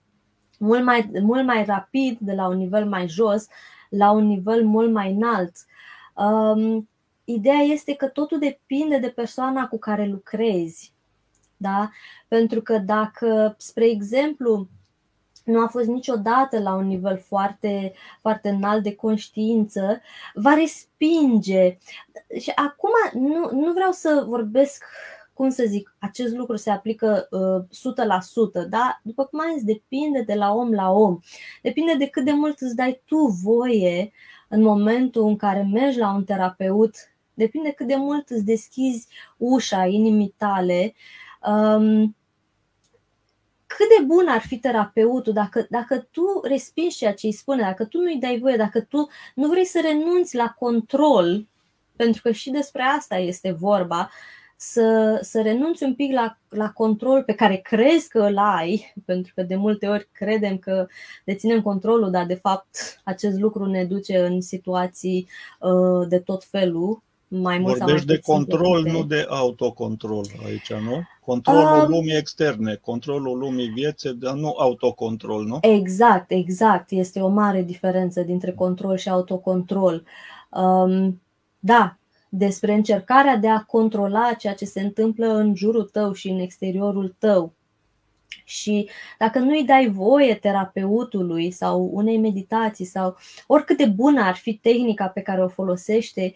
B: mult mai, mult mai rapid, de la un nivel mai jos la un nivel mult mai înalt. Um, ideea este că totul depinde de persoana cu care lucrezi. Da? Pentru că dacă, spre exemplu, nu a fost niciodată la un nivel foarte, foarte înalt de conștiință, va respinge. Și acum nu, nu vreau să vorbesc cum să zic, acest lucru se aplică uh, 100%, da? După cum am zis, depinde de la om la om. Depinde de cât de mult îți dai tu voie în momentul în care mergi la un terapeut, depinde cât de mult îți deschizi ușa inimii tale. Um, cât de bun ar fi terapeutul dacă, dacă tu respingi ceea ce îi spune, dacă tu nu-i dai voie, dacă tu nu vrei să renunți la control, pentru că și despre asta este vorba, să, să renunți un pic la, la control pe care crezi că îl ai, pentru că de multe ori credem că deținem controlul, dar de fapt acest lucru ne duce în situații uh, de tot felul. Mai mult
A: Vorbești
B: sau
A: de control, de nu de autocontrol aici, nu? Controlul um, lumii externe, controlul lumii vieții, dar nu autocontrol, nu?
B: Exact, exact. Este o mare diferență dintre control și autocontrol. Um, da, despre încercarea de a controla ceea ce se întâmplă în jurul tău și în exteriorul tău. Și dacă nu îi dai voie terapeutului sau unei meditații sau oricât de bună ar fi tehnica pe care o folosește,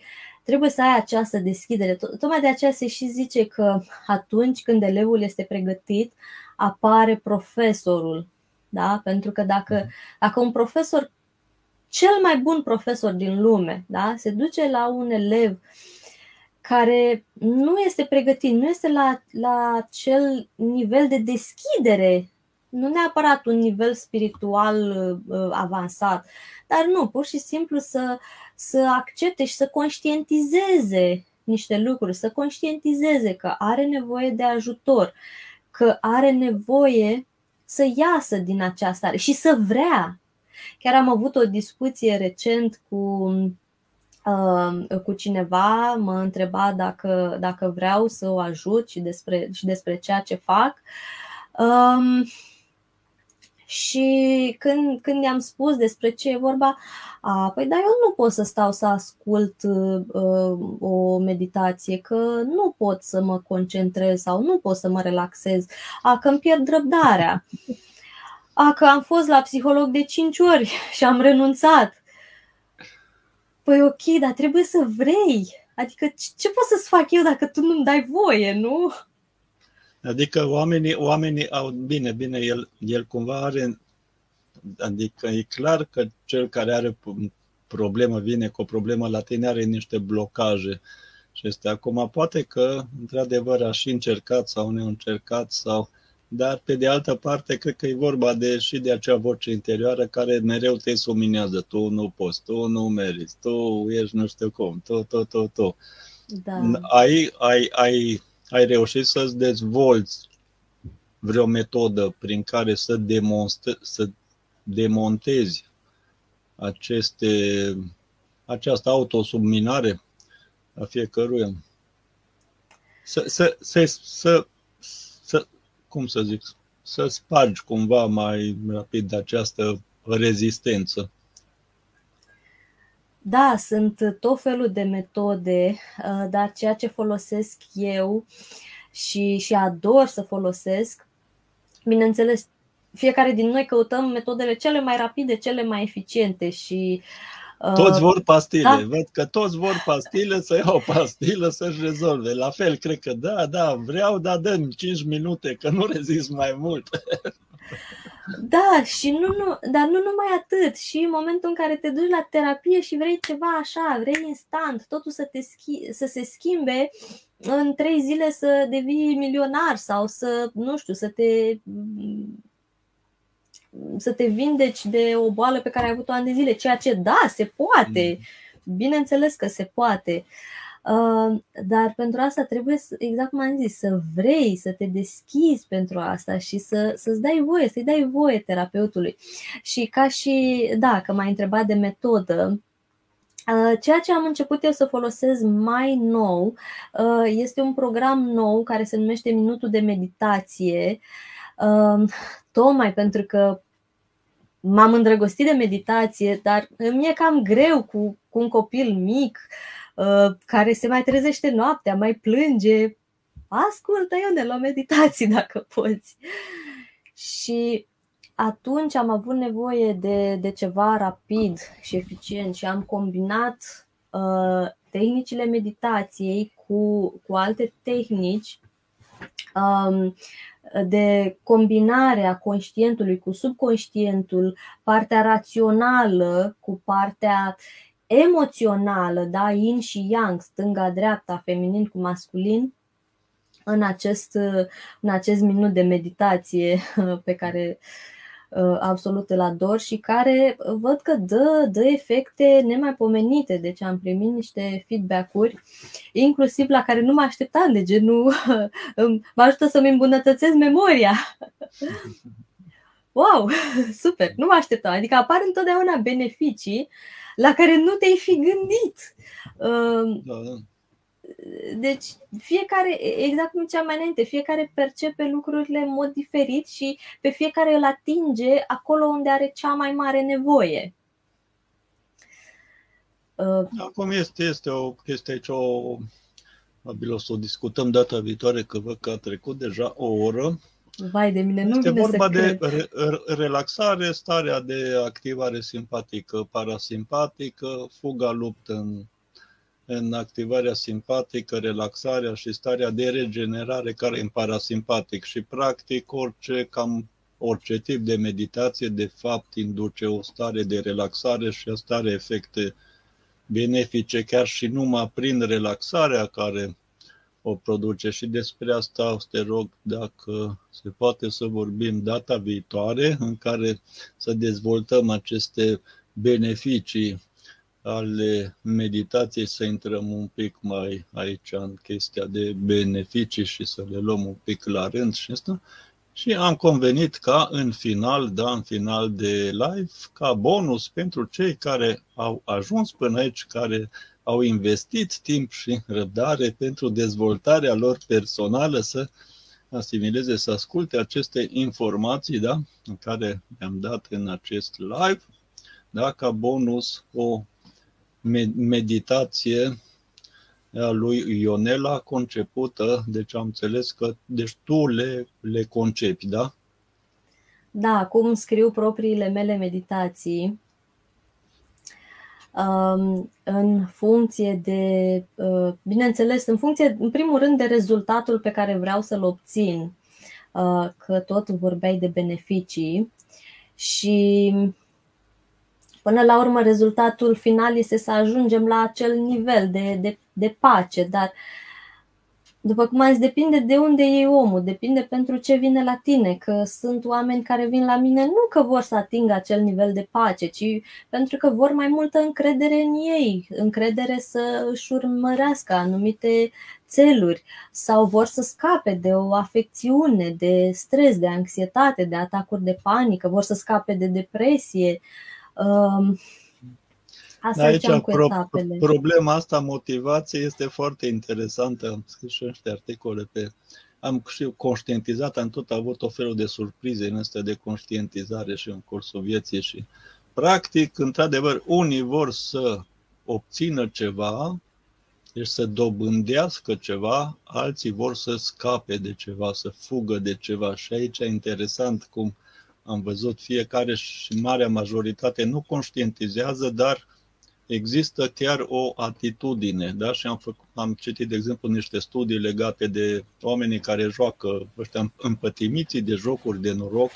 B: trebuie să ai această deschidere. Tocmai de aceea se și zice că atunci când elevul este pregătit, apare profesorul. Da? Pentru că dacă, dacă un profesor cel mai bun profesor din lume, da? se duce la un elev care nu este pregătit, nu este la, la acel nivel de deschidere, nu neapărat un nivel spiritual uh, avansat, dar nu, pur și simplu să, să accepte și să conștientizeze niște lucruri, să conștientizeze că are nevoie de ajutor, că are nevoie să iasă din această stare și să vrea, Chiar am avut o discuție recent cu, uh, cu cineva, mă întreba dacă, dacă vreau să o ajut și despre, și despre ceea ce fac. Um, și când, când i-am spus despre ce e vorba, a, păi da, eu nu pot să stau să ascult uh, o meditație, că nu pot să mă concentrez sau nu pot să mă relaxez, a, că îmi pierd răbdarea a, că am fost la psiholog de 5 ori și am renunțat. Păi ok, dar trebuie să vrei. Adică ce pot să-ți fac eu dacă tu nu-mi dai voie, nu?
A: Adică oamenii, oamenii au, bine, bine, el, el cumva are, adică e clar că cel care are problemă, vine cu o problemă la tine, are niște blocaje. Și este acum, poate că, într-adevăr, a și încercat sau neîncercat sau dar pe de altă parte cred că e vorba de, și de acea voce interioară care mereu te suminează. Tu nu poți, tu nu meriți, tu ești nu știu cum, tu, tu, tu, tu. Da. Ai, ai, ai, ai reușit să-ți dezvolți vreo metodă prin care să, demonstre, să demontezi aceste, această autosubminare a fiecăruia. Să, să, să, să, să cum să zic, să spargi cumva mai rapid această rezistență.
B: Da, sunt tot felul de metode, uh, dar ceea ce folosesc eu și, și ador să folosesc, bineînțeles, fiecare din noi căutăm metodele cele mai rapide, cele mai eficiente și
A: toți uh, vor pastile. Da? Văd că toți vor pastile, să iau o pastilă să-și rezolve. La fel, cred că da, da, vreau, dar dă 5 minute, că nu rezist mai mult.
B: Da, și nu, nu, dar nu numai atât. Și în momentul în care te duci la terapie și vrei ceva așa, vrei instant, totul să, te schi- să se schimbe în trei zile să devii milionar sau să, nu știu, să te să te vindeci de o boală pe care ai avut-o ani de zile, ceea ce da, se poate. Mm. Bineînțeles că se poate. Uh, dar pentru asta trebuie, să, exact cum am zis, să vrei, să te deschizi pentru asta și să, să-ți dai voie, să-i dai voie terapeutului. Și ca și, da, că m-ai întrebat de metodă, uh, Ceea ce am început eu să folosesc mai nou uh, este un program nou care se numește Minutul de Meditație, tocmai pentru că m-am îndrăgostit de meditație, dar îmi e cam greu cu, cu un copil mic uh, care se mai trezește noaptea, mai plânge. Ascultă eu la meditații dacă poți. Și atunci am avut nevoie de, de ceva rapid și eficient și am combinat uh, tehnicile meditației cu, cu alte tehnici um, de combinare a conștientului cu subconștientul, partea rațională cu partea emoțională, da, yin și yang, stânga-dreapta, feminin cu masculin, în acest, în acest minut de meditație pe care uh, absolut îl ador și care văd că dă, dă efecte nemaipomenite. Deci am primit niște feedback-uri, inclusiv la care nu mă așteptam, de genul mă ajută să-mi îmbunătățesc memoria. Wow, super, nu mă așteptam. Adică apar întotdeauna beneficii la care nu te-ai fi gândit. Uh, da, da deci fiecare, exact cum ziceam mai înainte, fiecare percepe lucrurile în mod diferit și pe fiecare îl atinge acolo unde are cea mai mare nevoie.
A: Uh, Acum este, este o chestie aici, o, probabil o să o discutăm data viitoare, că văd că a trecut deja o oră.
B: Vai de mine, nu
A: Este
B: vine
A: vorba
B: să
A: de
B: cred.
A: relaxare, starea de activare simpatică, parasimpatică, fuga, luptă în în activarea simpatică, relaxarea și starea de regenerare care e în parasimpatic și practic orice, cam orice tip de meditație de fapt induce o stare de relaxare și asta are efecte benefice chiar și numai prin relaxarea care o produce și despre asta o să te rog dacă se poate să vorbim data viitoare în care să dezvoltăm aceste beneficii ale meditației să intrăm un pic mai aici în chestia de beneficii și să le luăm un pic la rând și asta. Și am convenit ca în final, da, în final de live, ca bonus pentru cei care au ajuns până aici, care au investit timp și răbdare pentru dezvoltarea lor personală, să asimileze, să asculte aceste informații, da, în care le-am dat în acest live, da, ca bonus o meditație a lui Ionela concepută, deci am înțeles că deci tu le, le concepi, da?
B: Da, cum scriu propriile mele meditații um, în funcție de, uh, bineînțeles, în funcție, în primul rând, de rezultatul pe care vreau să-l obțin, uh, că tot vorbeai de beneficii și Până la urmă, rezultatul final este să ajungem la acel nivel de, de, de pace, dar după cum ați depinde de unde e omul, depinde pentru ce vine la tine, că sunt oameni care vin la mine nu că vor să atingă acel nivel de pace, ci pentru că vor mai multă încredere în ei, încredere să își urmărească anumite țeluri sau vor să scape de o afecțiune, de stres, de anxietate, de atacuri de panică, vor să scape de depresie, Um,
A: asta Aici cu pro- etapele. problema asta, motivație, este foarte interesantă. Am scris și niște articole pe am și conștientizat, am tot avut o felul de surprize în astea de conștientizare și în cursul vieții și practic, într-adevăr, unii vor să obțină ceva, deci să dobândească ceva, alții vor să scape de ceva, să fugă de ceva. Și aici e interesant cum uh, am văzut fiecare și marea majoritate nu conștientizează, dar există chiar o atitudine. Da? Și am, făcut, am citit, de exemplu, niște studii legate de oamenii care joacă, ăștia împătimiții de jocuri de noroc,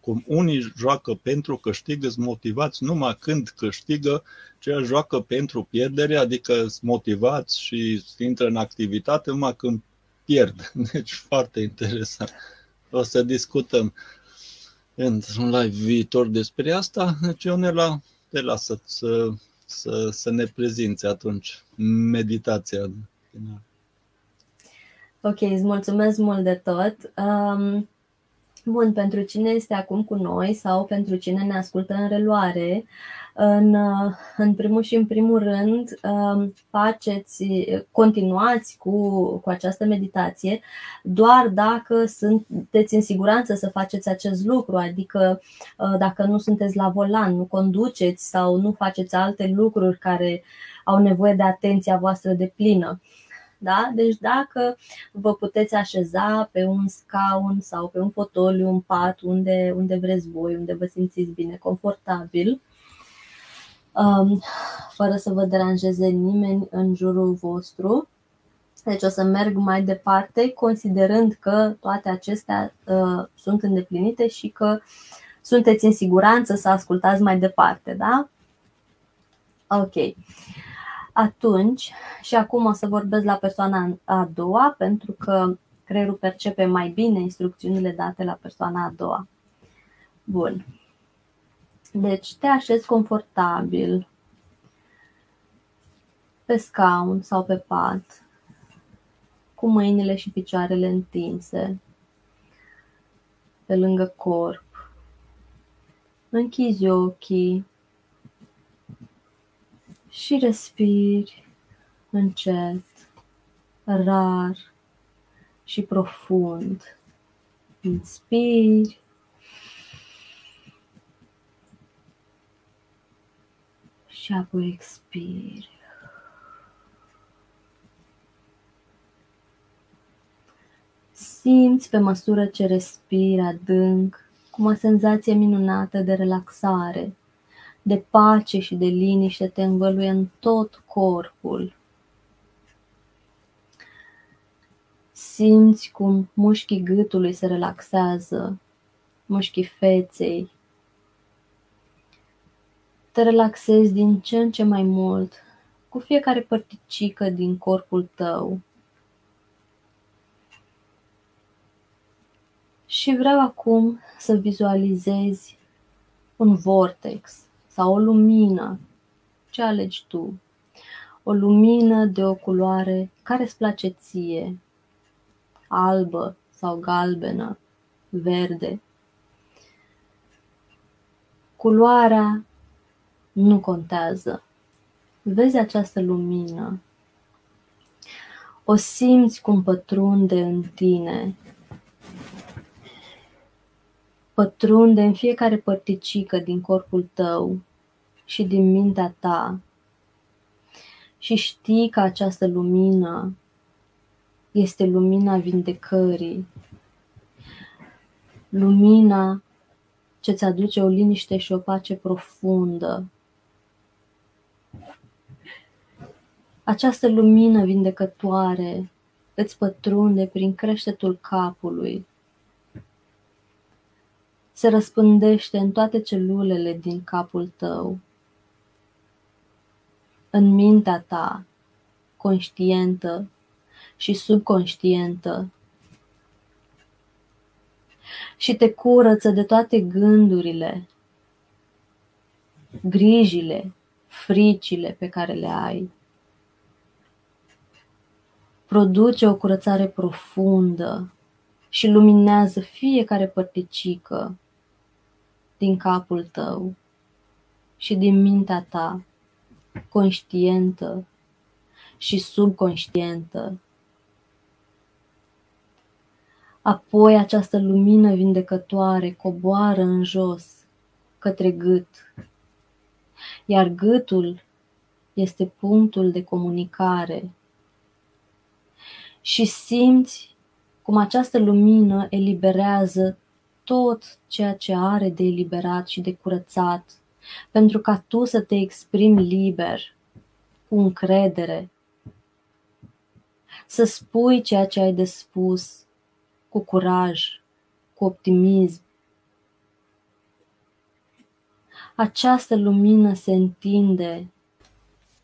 A: cum unii joacă pentru câștig, sunt motivați numai când câștigă, ceea joacă pentru pierdere, adică sunt motivați și intră în activitate numai când pierd. Deci foarte interesant. O să discutăm într-un live viitor despre asta, deci Ionela te lasă să, să, să ne prezinți atunci meditația
B: Ok, îți mulțumesc mult de tot. Um, bun, pentru cine este acum cu noi sau pentru cine ne ascultă în reluare, în, în primul și în primul rând, um, faceți, continuați cu, cu această meditație doar dacă sunteți în siguranță să faceți acest lucru, adică uh, dacă nu sunteți la volan, nu conduceți sau nu faceți alte lucruri care au nevoie de atenția voastră de plină. Da? Deci dacă vă puteți așeza pe un scaun sau pe un fotoliu, un pat, unde, unde vreți voi, unde vă simțiți bine, confortabil, um, fără să vă deranjeze nimeni în jurul vostru. Deci o să merg mai departe, considerând că toate acestea uh, sunt îndeplinite și că sunteți în siguranță să ascultați mai departe, da? Ok. Atunci, și acum o să vorbesc la persoana a doua, pentru că creierul percepe mai bine instrucțiunile date la persoana a doua. Bun. Deci te așezi confortabil pe scaun sau pe pat, cu mâinile și picioarele întinse pe lângă corp. Închizi ochii și respiri încet, rar și profund. Inspiri și apoi expiri. Simți pe măsură ce respiri adânc, cum o senzație minunată de relaxare, de pace și de liniște te învăluie în tot corpul. Simți cum mușchii gâtului se relaxează, mușchii feței. Te relaxezi din ce în ce mai mult cu fiecare părticică din corpul tău. Și vreau acum să vizualizezi un vortex sau o lumină, ce alegi tu. O lumină de o culoare care îți place ție, albă sau galbenă, verde. Culoarea nu contează. Vezi această lumină. O simți cum pătrunde în tine. Pătrunde în fiecare părticică din corpul tău și din mintea ta. Și știi că această lumină este lumina vindecării, lumina ce îți aduce o liniște și o pace profundă. Această lumină vindecătoare îți pătrunde prin creștetul capului, se răspândește în toate celulele din capul tău, în mintea ta, conștientă și subconștientă. Și te curăță de toate gândurile, grijile, fricile pe care le ai. Produce o curățare profundă și luminează fiecare părticică din capul tău și din mintea ta, conștientă și subconștientă. Apoi această lumină vindecătoare coboară în jos, către gât, iar gâtul este punctul de comunicare. Și simți cum această lumină eliberează tot ceea ce are de eliberat și de curățat, pentru ca tu să te exprimi liber, cu încredere, să spui ceea ce ai de spus, cu curaj, cu optimism. Această lumină se întinde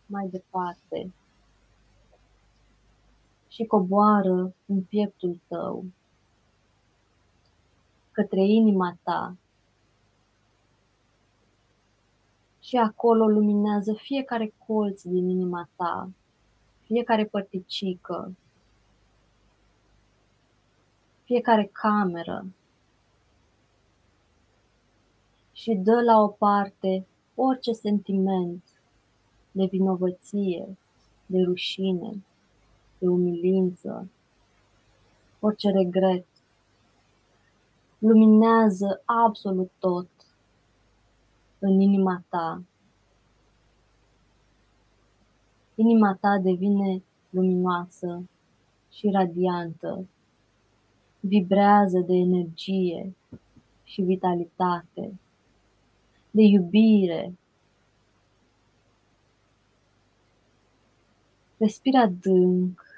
B: mai departe și coboară în pieptul tău, către inima ta. Și acolo luminează fiecare colț din inima ta, fiecare părticică, fiecare cameră și dă la o parte orice sentiment de vinovăție, de rușine, de umilință, orice regret. Luminează absolut tot în inima ta. Inima ta devine luminoasă și radiantă vibrează de energie și vitalitate, de iubire. Respira adânc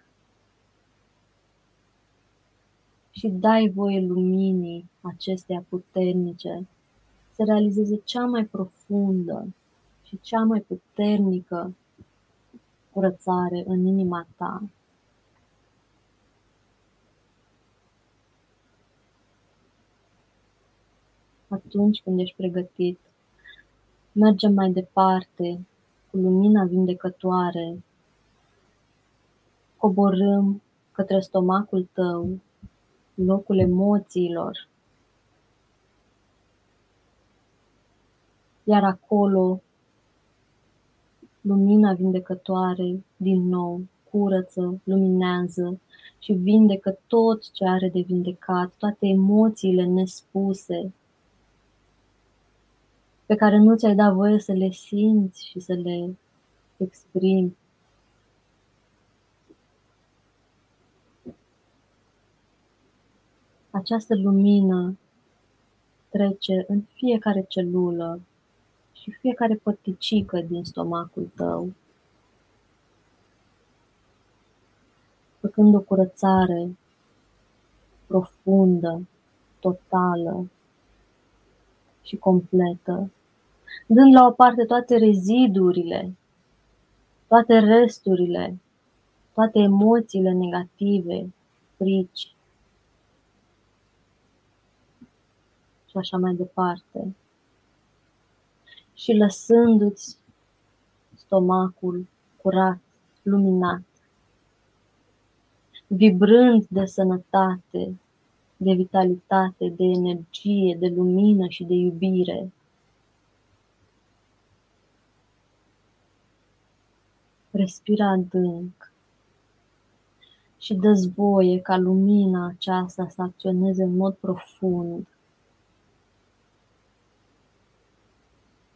B: și dai voie luminii acesteia puternice să realizeze cea mai profundă și cea mai puternică curățare în inima ta. Atunci când ești pregătit, mergem mai departe cu lumina vindecătoare, coborâm către stomacul tău, locul emoțiilor, iar acolo lumina vindecătoare din nou curăță, luminează și vindecă tot ce are de vindecat, toate emoțiile nespuse pe care nu ți-ai dat voie să le simți și să le exprimi. Această lumină trece în fiecare celulă și fiecare părticică din stomacul tău. făcând o curățare profundă, totală și completă, dând la o parte toate rezidurile, toate resturile, toate emoțiile negative, frici și așa mai departe. Și lăsându-ți stomacul curat, luminat, vibrând de sănătate, de vitalitate, de energie, de lumină și de iubire. Respira adânc și dă voie ca lumina aceasta să acționeze în mod profund.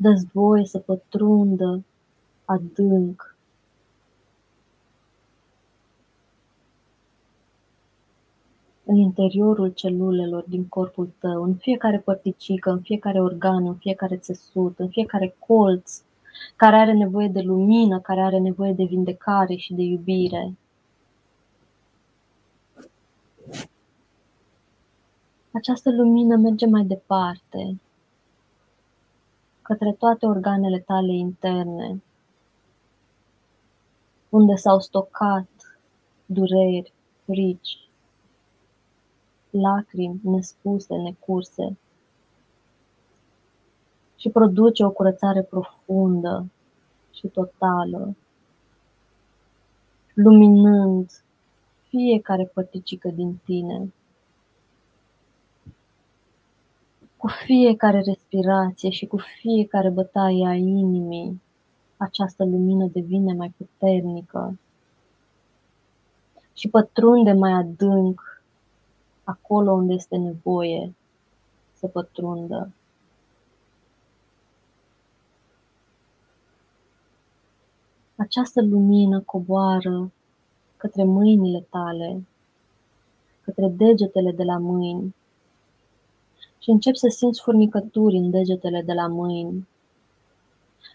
B: Dă voie să pătrundă adânc în interiorul celulelor din corpul tău, în fiecare părticică, în fiecare organ, în fiecare țesut, în fiecare colț, care are nevoie de lumină, care are nevoie de vindecare și de iubire. Această lumină merge mai departe, către toate organele tale interne, unde s-au stocat dureri, frici, lacrimi nespuse, necurse și produce o curățare profundă și totală, luminând fiecare părticică din tine. Cu fiecare respirație și cu fiecare bătaie a inimii, această lumină devine mai puternică și pătrunde mai adânc acolo unde este nevoie să pătrundă. Această lumină coboară către mâinile tale, către degetele de la mâini și încep să simți furnicături în degetele de la mâini.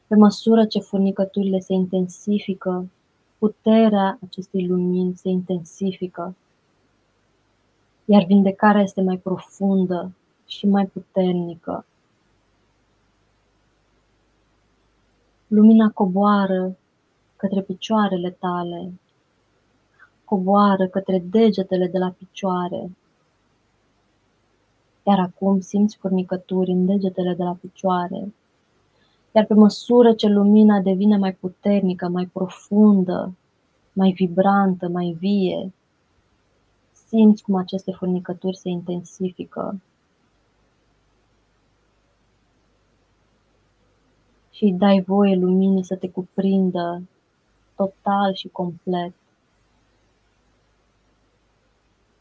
B: Pe măsură ce furnicăturile se intensifică, puterea acestei lumini se intensifică iar vindecarea este mai profundă și mai puternică. Lumina coboară către picioarele tale, coboară către degetele de la picioare. Iar acum simți furnicături în degetele de la picioare. Iar pe măsură ce lumina devine mai puternică, mai profundă, mai vibrantă, mai vie, simți cum aceste furnicături se intensifică și îi dai voie luminii să te cuprindă total și complet.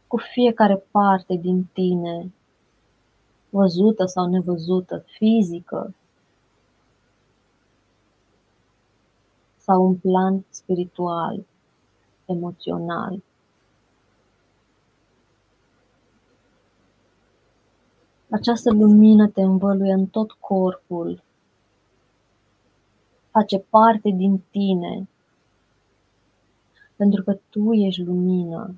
B: Cu fiecare parte din tine, văzută sau nevăzută, fizică sau un plan spiritual, emoțional. Această lumină te învăluie în tot corpul, face parte din tine, pentru că tu ești lumină.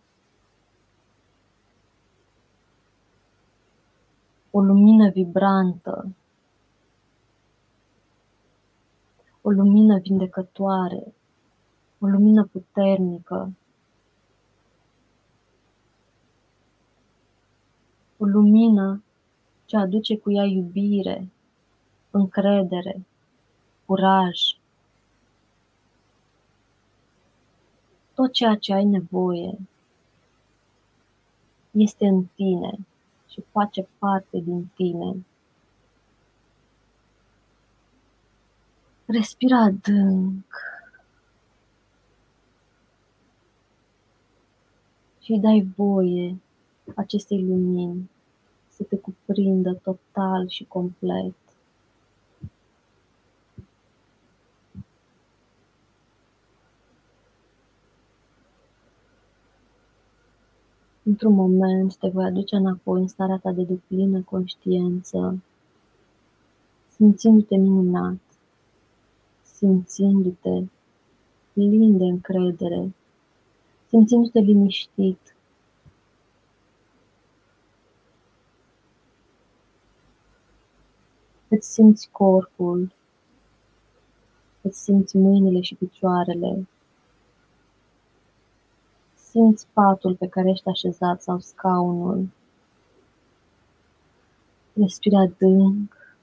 B: O lumină vibrantă, o lumină vindecătoare, o lumină puternică, o lumină ce aduce cu ea iubire, încredere, curaj. Tot ceea ce ai nevoie este în tine și face parte din tine. Respira adânc și dai voie acestei lumini să te cuprindă total și complet. Într-un moment te voi aduce înapoi în starea ta de deplină conștiință, simțindu-te minunat, simțindu-te plin de încredere, simțindu-te liniștit, Îți simți corpul, îți simți mâinile și picioarele, simți patul pe care ești așezat sau scaunul. Respira adânc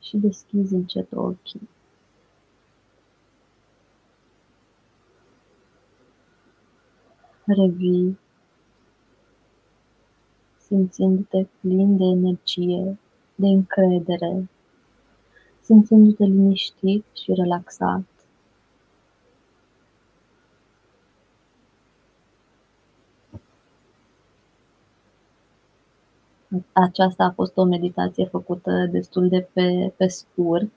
B: și deschizi încet ochii. Revii, simțindu-te plin de energie de încredere, simțindu-te liniștit și relaxat. Aceasta a fost o meditație făcută destul de pe, pe scurt.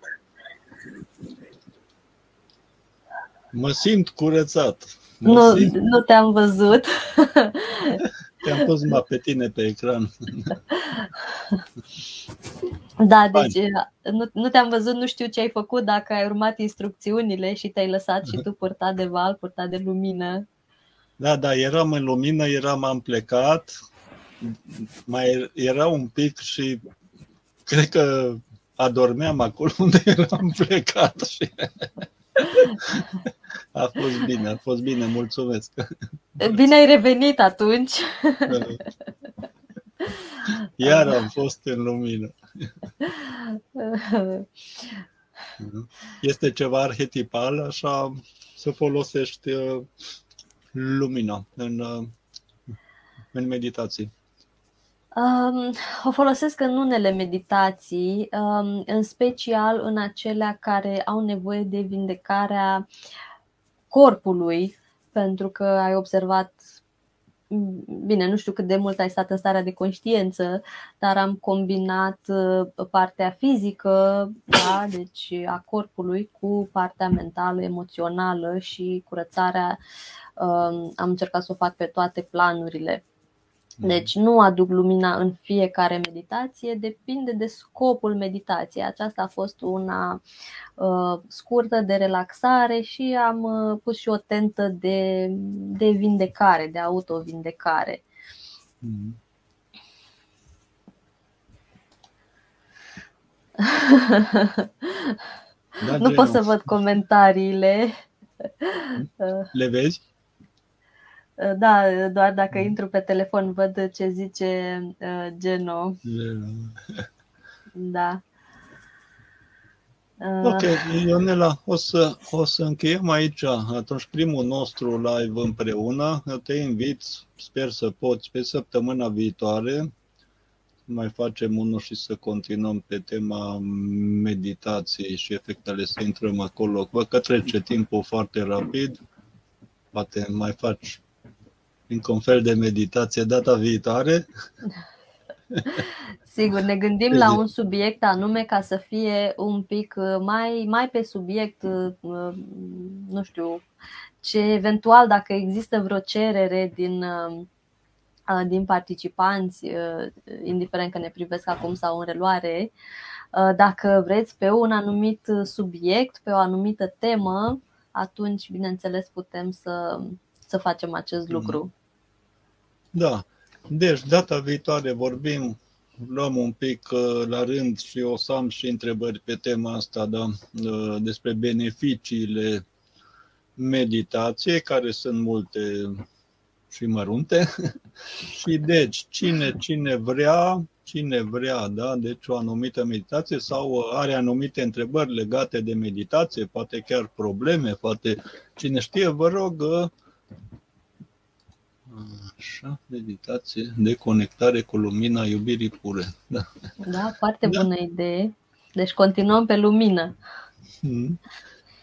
A: Mă simt curățat.
B: Mă nu, simt... nu te-am văzut.
A: Te-am pus numai pe tine pe ecran.
B: Da, deci nu, nu te-am văzut, nu știu ce ai făcut, dacă ai urmat instrucțiunile și te-ai lăsat și tu purtat de val, purtat de lumină.
A: Da, da, eram în lumină, eram, am plecat, mai era un pic și cred că adormeam acolo unde eram plecat și a fost bine, a fost bine, mulțumesc.
B: Bine ai revenit atunci.
A: Iar am fost în lumină. Este ceva arhetipal, așa, să folosești uh, lumina în, uh, în meditații.
B: Um, o folosesc în unele meditații, um, în special în acelea care au nevoie de vindecarea corpului, pentru că ai observat bine, nu știu cât de mult ai stat în starea de conștiență, dar am combinat uh, partea fizică, da, deci a corpului, cu partea mentală, emoțională și curățarea. Um, am încercat să o fac pe toate planurile. Mm. Deci nu aduc lumina în fiecare meditație, depinde de scopul meditației. Aceasta a fost una uh, scurtă de relaxare și am uh, pus și o tentă de, de vindecare, de autovindecare. Mm. Da, nu pot să văd comentariile.
A: Le vezi?
B: Uh, da, doar dacă mm. intru pe telefon văd ce zice uh, Geno. Geno. Da.
A: Uh. Ok, Ionela, o să, o să încheiem aici atunci primul nostru live împreună. Te invit, sper să poți, pe săptămâna viitoare mai facem unul și să continuăm pe tema meditației și efectele, să intrăm acolo. Văd că trece timpul foarte rapid, poate mai faci încă un fel de meditație data viitoare.
B: Sigur, ne gândim la un subiect anume ca să fie un pic uh, mai, mai pe subiect, uh, uh, nu știu, ce eventual dacă există vreo cerere din, din participanți, indiferent că ne privesc acum sau în reluare, dacă vreți pe un anumit subiect, pe o anumită temă, atunci, bineînțeles, putem să, să facem acest mhm. lucru.
A: Da. Deci, data viitoare vorbim, luăm un pic uh, la rând și o să am și întrebări pe tema asta, da, uh, despre beneficiile meditației, care sunt multe și mărunte. și deci, cine, cine vrea, cine vrea, da, deci o anumită meditație sau are anumite întrebări legate de meditație, poate chiar probleme, poate cine știe, vă rog, Așa, meditație de conectare cu lumina iubirii pure. Da,
B: da foarte da. bună idee. Deci continuăm pe lumină.
A: Hmm.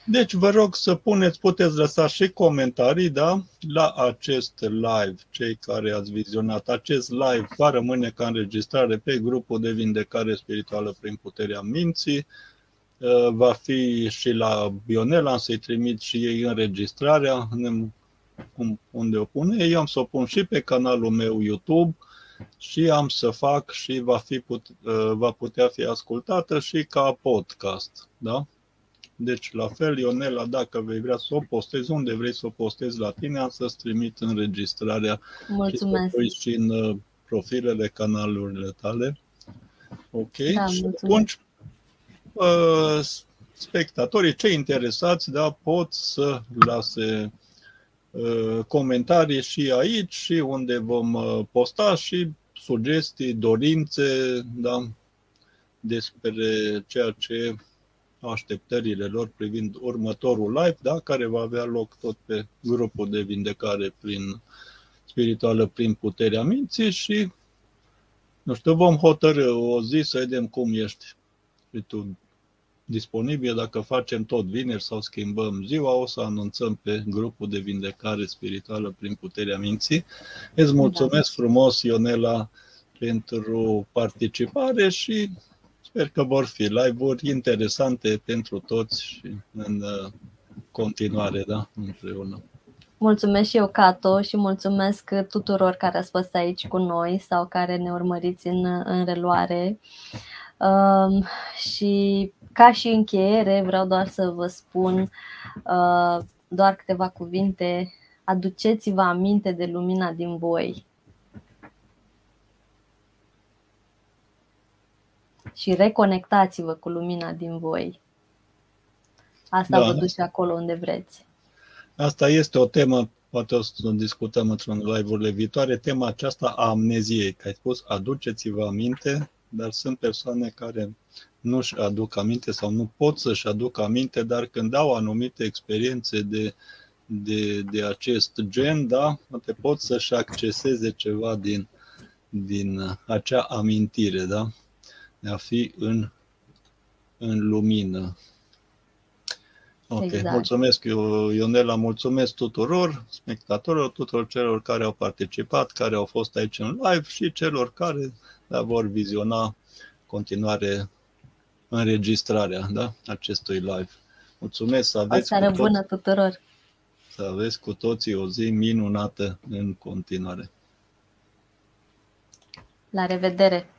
A: Deci vă rog să puneți, puteți lăsa și comentarii, da, la acest live, cei care ați vizionat acest live va rămâne ca înregistrare pe grupul de vindecare spirituală prin puterea minții, uh, va fi și la Bionela, să-i trimit și ei înregistrarea, unde o pune, eu am să o pun și pe canalul meu YouTube și am să fac și va, fi put, uh, va putea fi ascultată și ca podcast, da? Deci, la fel, Ionela, dacă vei vrea să o postezi, unde vrei să o postezi la tine, am să-ți trimit înregistrarea
B: mulțumesc.
A: și, și în uh, profilele canalurile tale. Ok? Da, și atunci, uh, spectatorii, cei interesați, da, pot să lase uh, comentarii și aici și unde vom posta și sugestii, dorințe, da, despre ceea ce așteptările lor privind următorul live, da, care va avea loc tot pe grupul de vindecare prin spirituală prin puterea minții și nu știu, vom hotărâ o zi să vedem cum ești și tu disponibil. Dacă facem tot vineri sau schimbăm ziua, o să anunțăm pe grupul de vindecare spirituală prin puterea minții. Îți mulțumesc frumos, Ionela, pentru participare și Sper că vor fi live-uri interesante pentru toți și în uh, continuare, da, împreună.
B: Mulțumesc și eu, Cato, și mulțumesc tuturor care ați fost aici cu noi sau care ne urmăriți în, în reluare. Um, și ca și încheiere, vreau doar să vă spun uh, doar câteva cuvinte. Aduceți-vă aminte de lumina din voi. și reconectați-vă cu lumina din voi. Asta da, vă duce acolo unde vreți.
A: Asta este o temă, poate o să discutăm într-un live-urile viitoare, tema aceasta a amneziei, că ai spus, aduceți-vă aminte, dar sunt persoane care nu-și aduc aminte sau nu pot să-și aduc aminte, dar când au anumite experiențe de, de, de acest gen, da, te pot să-și acceseze ceva din, din acea amintire, da? de a fi în, în lumină. Ok, exact. mulțumesc Ionela, mulțumesc tuturor spectatorilor, tuturor celor care au participat, care au fost aici în live și celor care da, vor viziona continuare înregistrarea da, acestui live. Mulțumesc să aveți
B: o seară bună tuturor!
A: Să aveți cu toții o zi minunată în continuare.
B: La revedere!